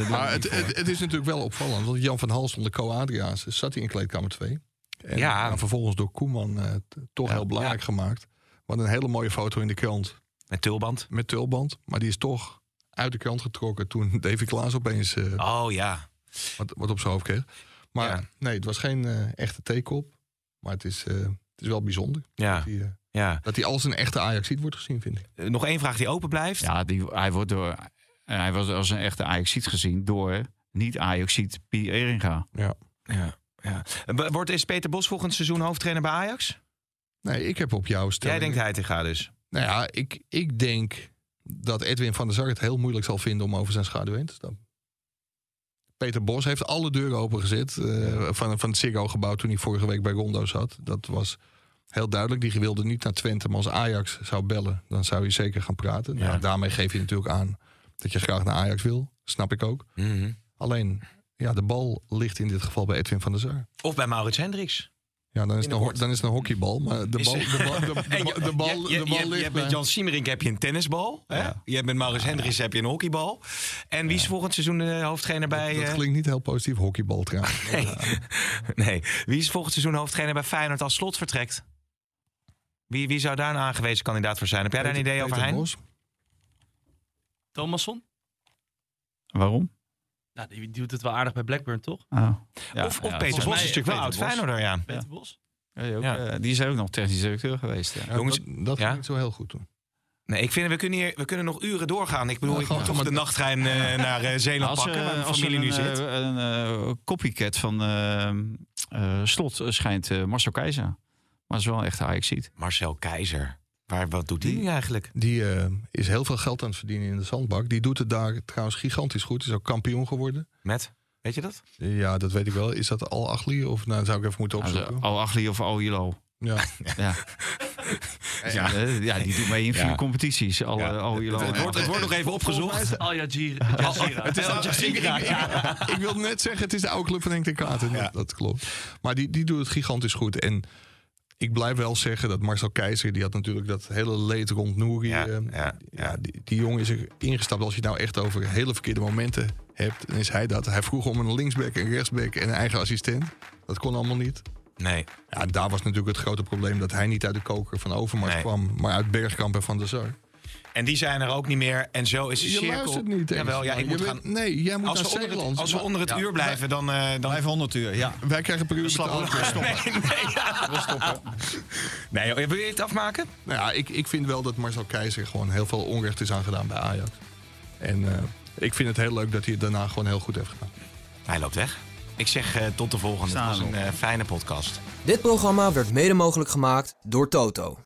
Maar het, is natuurlijk wel opvallend. Want Jan van Halst onder Co Adriaanse zat hij in kleedkamer 2. En Ja. nou, vervolgens door Koeman eh, toch Ja. heel belangrijk gemaakt. Want een hele mooie foto in de krant. Met tulband. met tulband. Maar die is toch uit de krant getrokken toen Davy Klaas opeens eh, Oh ja. wat, wat op zijn hoofd kreeg. Maar Ja. nee, het was geen eh, echte theekop. Maar het is, eh, het is wel bijzonder Ja. dat hij, eh, ja. dat hij als een echte Ajax wordt gezien, vind ik. Nog één vraag die open blijft. Ja, die, hij wordt door. Hij was als een echte Ajaxiet gezien door niet Ajaxiet Pier Eringa. Ja, ja. Eh, Wordt is Peter Bos volgend seizoen hoofdtrainer bij Ajax? Nee, ik heb op jou Jij stelling. denkt hij te gaan dus. Nou ja, ik, ik denk dat Edwin van der Sar het heel moeilijk zal vinden om over zijn schaduw heen te stappen. Peter Bos heeft alle deuren opengezet eh, van, van het Ziggo-gebouw toen hij vorige week bij Rondo zat. Dat was heel duidelijk. Die wilde niet naar Twente, maar als Ajax zou bellen, dan zou je zeker gaan praten. Nou, daarmee geef je natuurlijk aan dat je graag naar Ajax wil. Snap ik ook. Mhm. Alleen, ja, de bal ligt in dit geval bij Edwin van der Sar. Of bij Maurits Hendricks. Ja, dan is, het een, ho- dan is het een hockeybal, maar de bal, de bal, de, bal- de bal, je, je, de bal je, je ligt hebt bij- met Jan Siemerink heb je een tennisbal. Hè? Je hebt met Maurits Hendricks heb je een hockeybal. En wie is volgend seizoen de hoofdtrainer bij... Dat eh, klinkt niet heel positief, hockeybal trouwens. nee. nee. Wie is volgend seizoen hoofdtrainer bij Feyenoord als slot vertrekt? Wie, wie zou daar een aangewezen kandidaat voor zijn? Heb jij daar een idee over, Hein? Thomasson? Waarom? Nou, die, die doet het wel aardig bij Blackburn, toch? Ah. Ja, of of ja, Peter Bos is natuurlijk wel oud. Feyenoorder, ja. Peter Bos? ja, ook, Ja. eh, die is ook nog technisch directeur geweest. Ja. Ja, Jongens, dat, ging zo heel goed toen. Nee, ik vind, we kunnen, hier, we kunnen nog uren doorgaan. Ik bedoel, Ja, ik moet toch de nachttrein eh, naar eh, Zeeland Als, pakken, waar als familie nu een, zit. een eh, copycat van Slot schijnt eh, Marcel Keizer. Maar is wel een echte Ajaxiet. Marcel Keizer. Waar, wat doet die nu eigenlijk? Die eh, is heel veel geld aan het verdienen in de zandbak. Die doet het daar trouwens gigantisch goed. Is ook kampioen geworden. Met? Weet je dat? Ja, dat weet ik wel. Is dat Al Achli? Of nou, dat zou ik even moeten opzoeken. Al Achli of Al Hilal. Ja. Ja. Ja. ja, die doet mee in vier Ja. competities. Al, Ja. Al Hilal. Het, het wordt, het wordt nog even opgezocht. Al. Jazira. Het is Al ik, wil net zeggen, het is de oude club van Henk Katen. Dat, dat klopt. Maar die, die doet het gigantisch goed. En ik blijf wel zeggen dat Marcel Keizer... die had natuurlijk dat hele leed rond Nouri. Ja, eh, ja, ja, die, die jongen is er ingestapt. Als je het nou echt over hele verkeerde momenten hebt... dan is hij dat. Hij vroeg om een linksback, een rechtsback en een eigen assistent. Dat kon allemaal niet. Nee. Ja, daar was natuurlijk het grote probleem... dat hij niet uit de koker van Overmars Nee. kwam... maar uit Bergkamp en Van der Sar. En die zijn er ook niet meer. En zo is de Je cirkel. luistert niet eens. Jawel, ja, ik moet bent- gaan. Nee, jij moet Als naar we onder het, Zeeland. als we onder het Ja, uur blijven, dan. eh, dan 500 uur, ja. Wij krijgen per uur betaald. nee, joh, wil je het afmaken? Nou ja, ik, ik vind wel dat Marcel Keizer gewoon heel veel onrecht is aangedaan bij Ajax. En eh, ik vind het heel leuk dat hij het daarna gewoon heel goed heeft gedaan. Hij loopt weg. Ik zeg eh, tot de volgende. Het was een eh, fijne podcast. Dit programma werd mede mogelijk gemaakt door Toto.